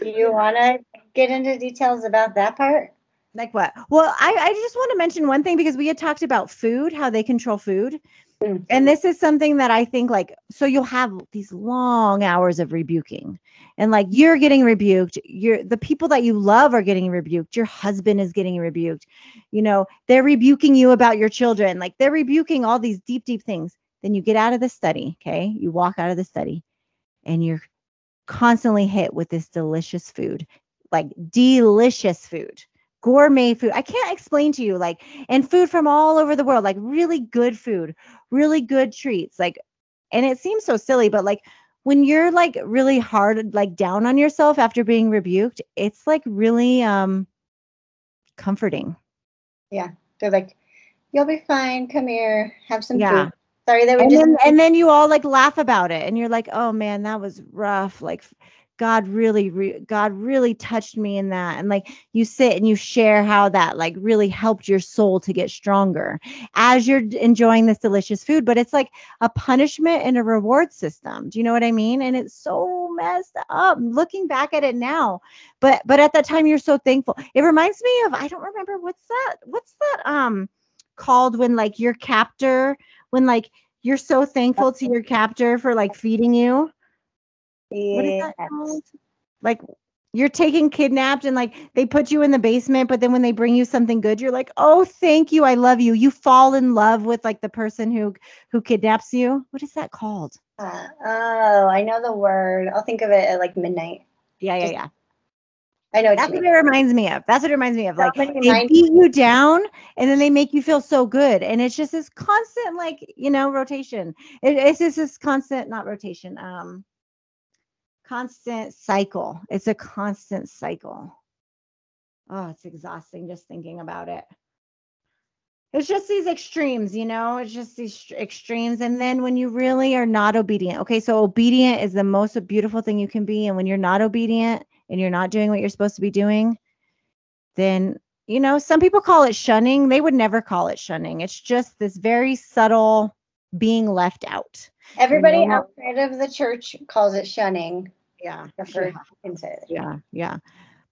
Do you want to get into details about that part? like what well i i just want to mention one thing because we had talked about food how they control food. And this is something that I think like so you'll have these long hours of rebuking. And like you're getting rebuked. You're the people that you love are getting rebuked. Your husband is getting rebuked. You know they're rebuking you about your children. Like they're rebuking all these deep deep things. Then you get out of the study okay? You walk out of the study and you're constantly hit with this delicious food like delicious food gourmet food i can't explain to you like and food from all over the world like really good food really good treats like and it seems so silly but like when you're like really hard like down on yourself after being rebuked it's like really um comforting Yeah. They're like, you'll be fine. Come here. Have some Yeah. food. Sorry that we and just. then, and then you all like laugh about it and you're like oh man that was rough like god really re- god really touched me in that. And like you sit and you share how that like really helped your soul to get stronger as you're enjoying this delicious food. But it's like a punishment and a reward system. Do you know what i mean? And it's so messed up looking back at it now. But but at that time you're so thankful. It reminds me of i don't remember what's that what's that um called when like your captor when like you're so thankful to your captor for like feeding you. What is that called? Like you're taking kidnapped and like they put you in the basement, but then when they bring you something good, you're like, oh, thank you, I love you. You fall in love with like the person who who kidnaps you. What is that called? Uh, oh, I know the word. I'll think of it at like midnight. Yeah, yeah, Just yeah. I know That's what mean. it reminds me of. That's what it reminds me of. Like they beat you down and then they make you feel so good. And it's just this constant, like, you know, rotation. It, it's just this constant, not rotation, um, constant cycle. It's a constant cycle. Oh, it's exhausting just thinking about it. It's just these extremes, you know, it's just these extremes. And then when you really are not obedient, okay, so obedient is the most beautiful thing you can be. And when you're not obedient and you're not doing what you're supposed to be doing, then, you know, some people call it shunning. They would never call it shunning. It's just this very subtle being left out. Everybody know- outside of the church calls it shunning. Yeah. Inside. Yeah, yeah.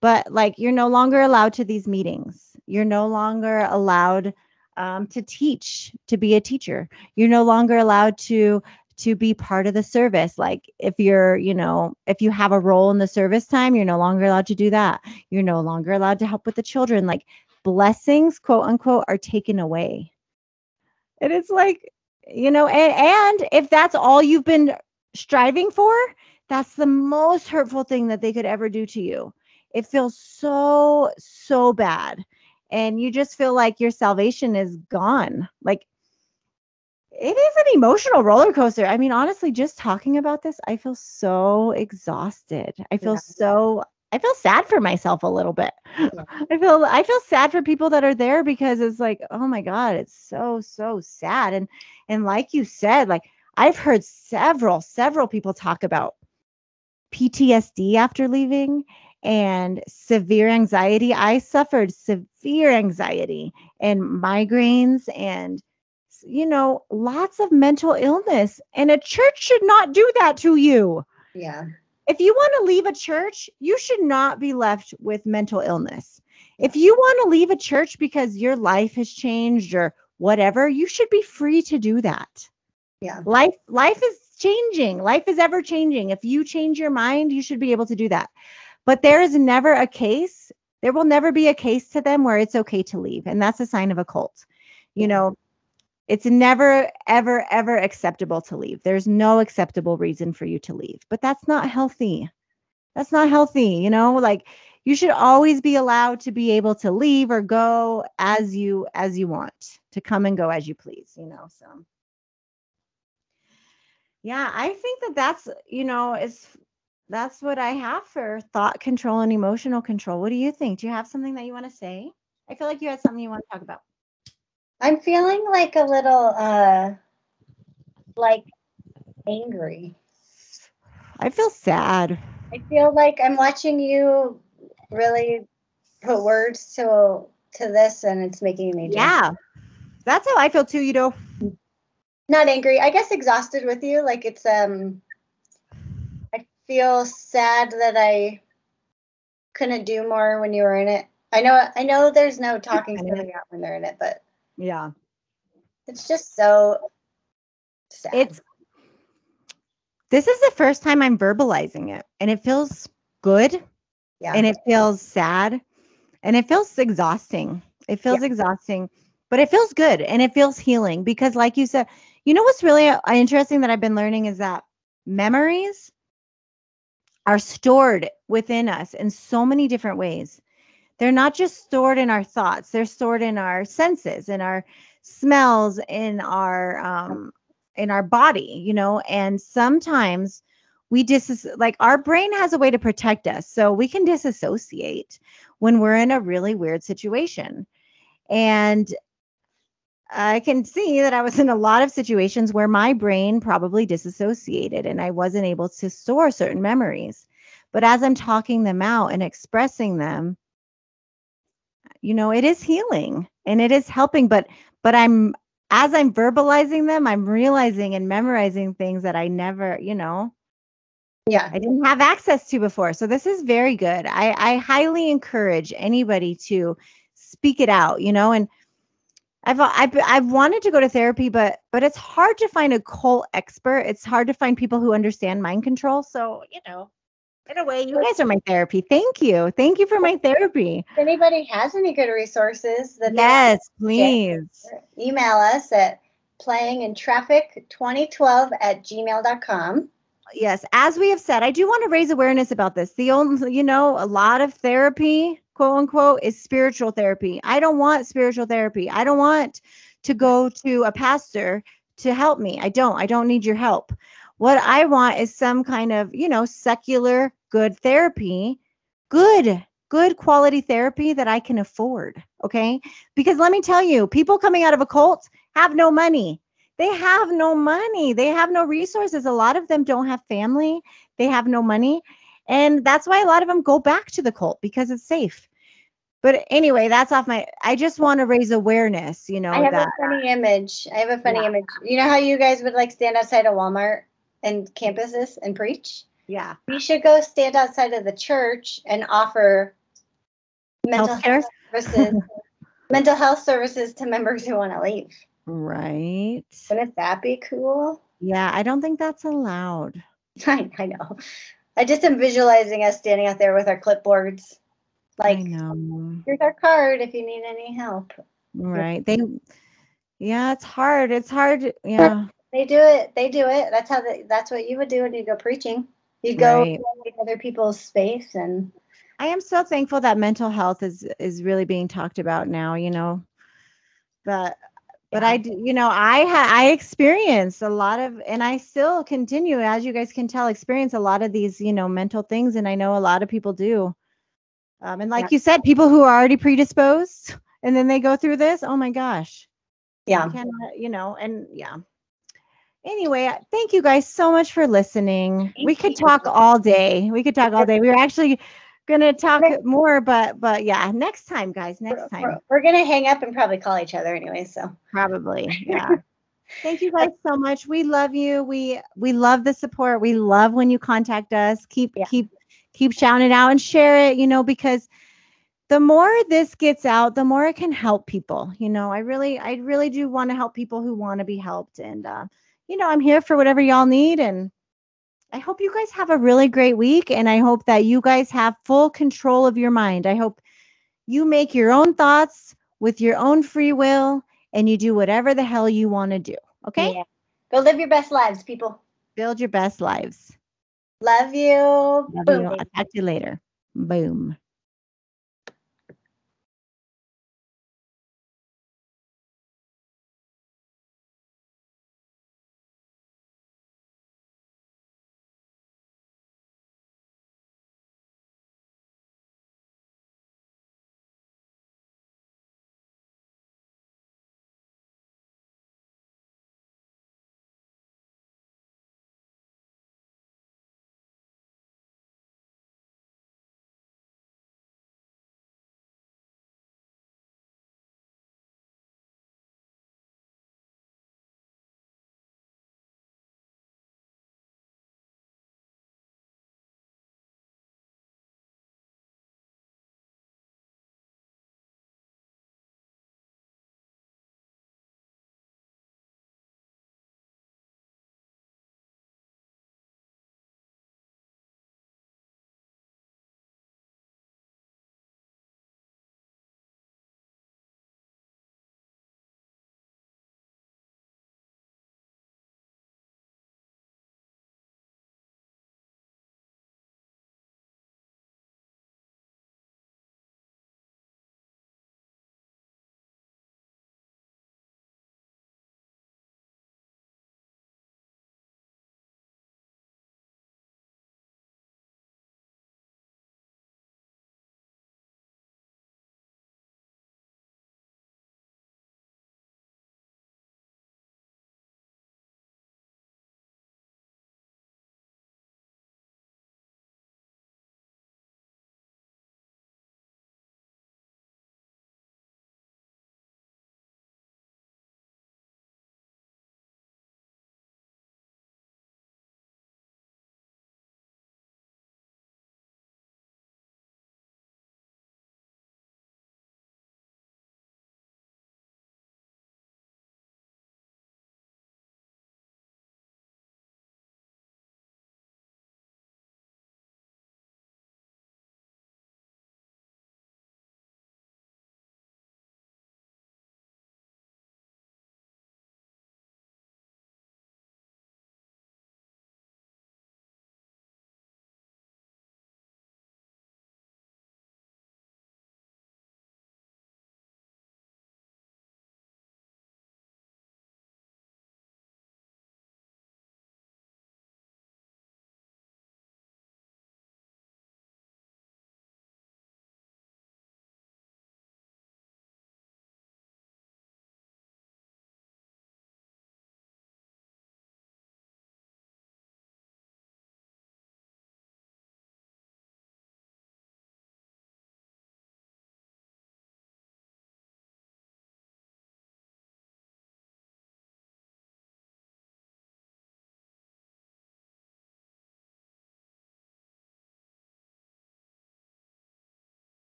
But like you're no longer allowed to these meetings. You're no longer allowed um, to teach, to be a teacher. You're no longer allowed to to be part of the service. Like if you're, you know, if you have a role in the service time, you're no longer allowed to do that. You're no longer allowed to help with the children. Like blessings, quote unquote, are taken away. and it's like, you know, and and if that's all you've been striving for, that's the most hurtful thing that they could ever do to you. It feels so so bad. And you just feel like your salvation is gone. Like it is an emotional roller coaster. I mean, honestly, just talking about this, I feel so exhausted. I feel Yeah. so I feel sad for myself a little bit. <laughs> I feel I feel sad for people that are there because it's like, oh my god, it's so so sad. And and like you said, like I've heard several several people talk about PTSD after leaving and severe anxiety. I suffered severe anxiety and migraines and you know, lots of mental illness. And a church should not do that to you. Yeah. If you want to leave a church, you should not be left with mental illness. If you want to leave a church because your life has changed or whatever, you should be free to do that. Yeah. Life life is changing. Life is ever changing. If you change your mind, you should be able to do that. But there is never a case, there will never be a case to them where it's okay to leave. And that's a sign of a cult. You know, it's never, ever, ever acceptable to leave. There's no acceptable reason for you to leave, but that's not healthy. That's not healthy. You know, like you should always be allowed to be able to leave or go as you as you want to come and go as you please you know so yeah i think that that's you know is that's what i have for thought control and emotional control what do you think do you have something that you want to say i feel like you had something you want to talk about I'm feeling like a little uh like angry. i feel sad I feel like I'm watching you really put words to to this and it's making me yeah that's how i feel too you know not angry. I guess exhausted with you. Like it's um I feel sad that I couldn't do more when you were in it. I know I know there's no talking know. out when they're in it, but yeah it's just so sad. it's this is the first time i'm verbalizing it and it feels good yeah. and it feels sad and it feels exhausting. It feels Yeah. exhausting, but it feels good and it feels healing because, like you said, you know what's really uh, interesting that I've been learning is that memories are stored within us in so many different ways. They're not just stored in our thoughts, they're stored in our senses, in our smells, in our um in our body, you know, and sometimes we dis like our brain has a way to protect us so we can disassociate when we're in a really weird situation. And i can see that i was in a lot of situations where my brain probably disassociated and i wasn't able to store certain memories. But as i'm talking them out and expressing them you know it is healing and it is helping but but i'm as i'm verbalizing them i'm realizing and memorizing things that i never you know yeah. I didn't have access to before. So this is very good. I, I highly encourage anybody to speak it out, you know, and I've, I've I've wanted to go to therapy, but but it's hard to find a cult expert. It's hard to find people who understand mind control. So, you know, in a way, you guys are my therapy. Thank you. Thank you for my therapy. If anybody has any good resources that Yes, please. email us at playingintraffic2012 at gmail.com. yes as we have said i do want to raise awareness about this the only you know a lot of therapy quote unquote is spiritual therapy i don't want spiritual therapy i don't want to go to a pastor to help me i don't i don't need your help what i want is some kind of you know secular good therapy good good quality therapy that i can afford okay? Because let me tell you people coming out of a cult have no money. They have no money. They have no resources. A lot of them don't have family. They have no money. And that's why a lot of them go back to the cult because it's safe. But anyway that's off my i just want to raise awareness you know I have that a funny image. I have a funny Yeah. image. You know how you guys would like stand outside of Walmart and campuses and preach? yeah We should go stand outside of the church and offer mental Healthcare? health services, <laughs> mental health services to members who want to leave. right Wouldn't that be cool? yeah i don't think that's allowed <laughs> I, I know. I just am visualizing us standing out there with our clipboards. Like, here's our card if you need any help. right they Yeah, it's hard. It's hard. Yeah. They do it. They do it. That's how. They, that's what you would do when you go preaching. You go Right. in other people's space and I am so thankful that mental health is is really being talked about now, you know. But but I do, you know, I ha- I experienced a lot of and I still continue as you guys can tell experience a lot of these, you know, mental things and I know a lot of people do. Um and like Yeah. you said, people who are already predisposed and then they go through this, oh my gosh. yeah. Cannot, you know, and yeah. Anyway, thank you guys so much for listening. we Thank could you. talk all day. We could talk all day. We were actually gonna talk more, but but yeah, next time, guys. Next time, we're, we're gonna hang up and probably call each other anyway. So probably. Yeah. <laughs> Thank you guys so much. We love you. We we love the support. We love when you contact us. Keep Yeah. keep keep shouting it out and share it, you know, because the more this gets out, the more it can help people. You know, I really I really do want to help people who want to be helped. And uh, you know, I'm here for whatever y'all need. And I hope you guys have a really great week. And I hope that you guys have full control of your mind. I hope you make your own thoughts with your own free will and you do whatever the hell you want to do. Okay? yeah. go live your best lives, people. Build your best lives. Love you. Love Boom. you. I'll talk to you later. Boom.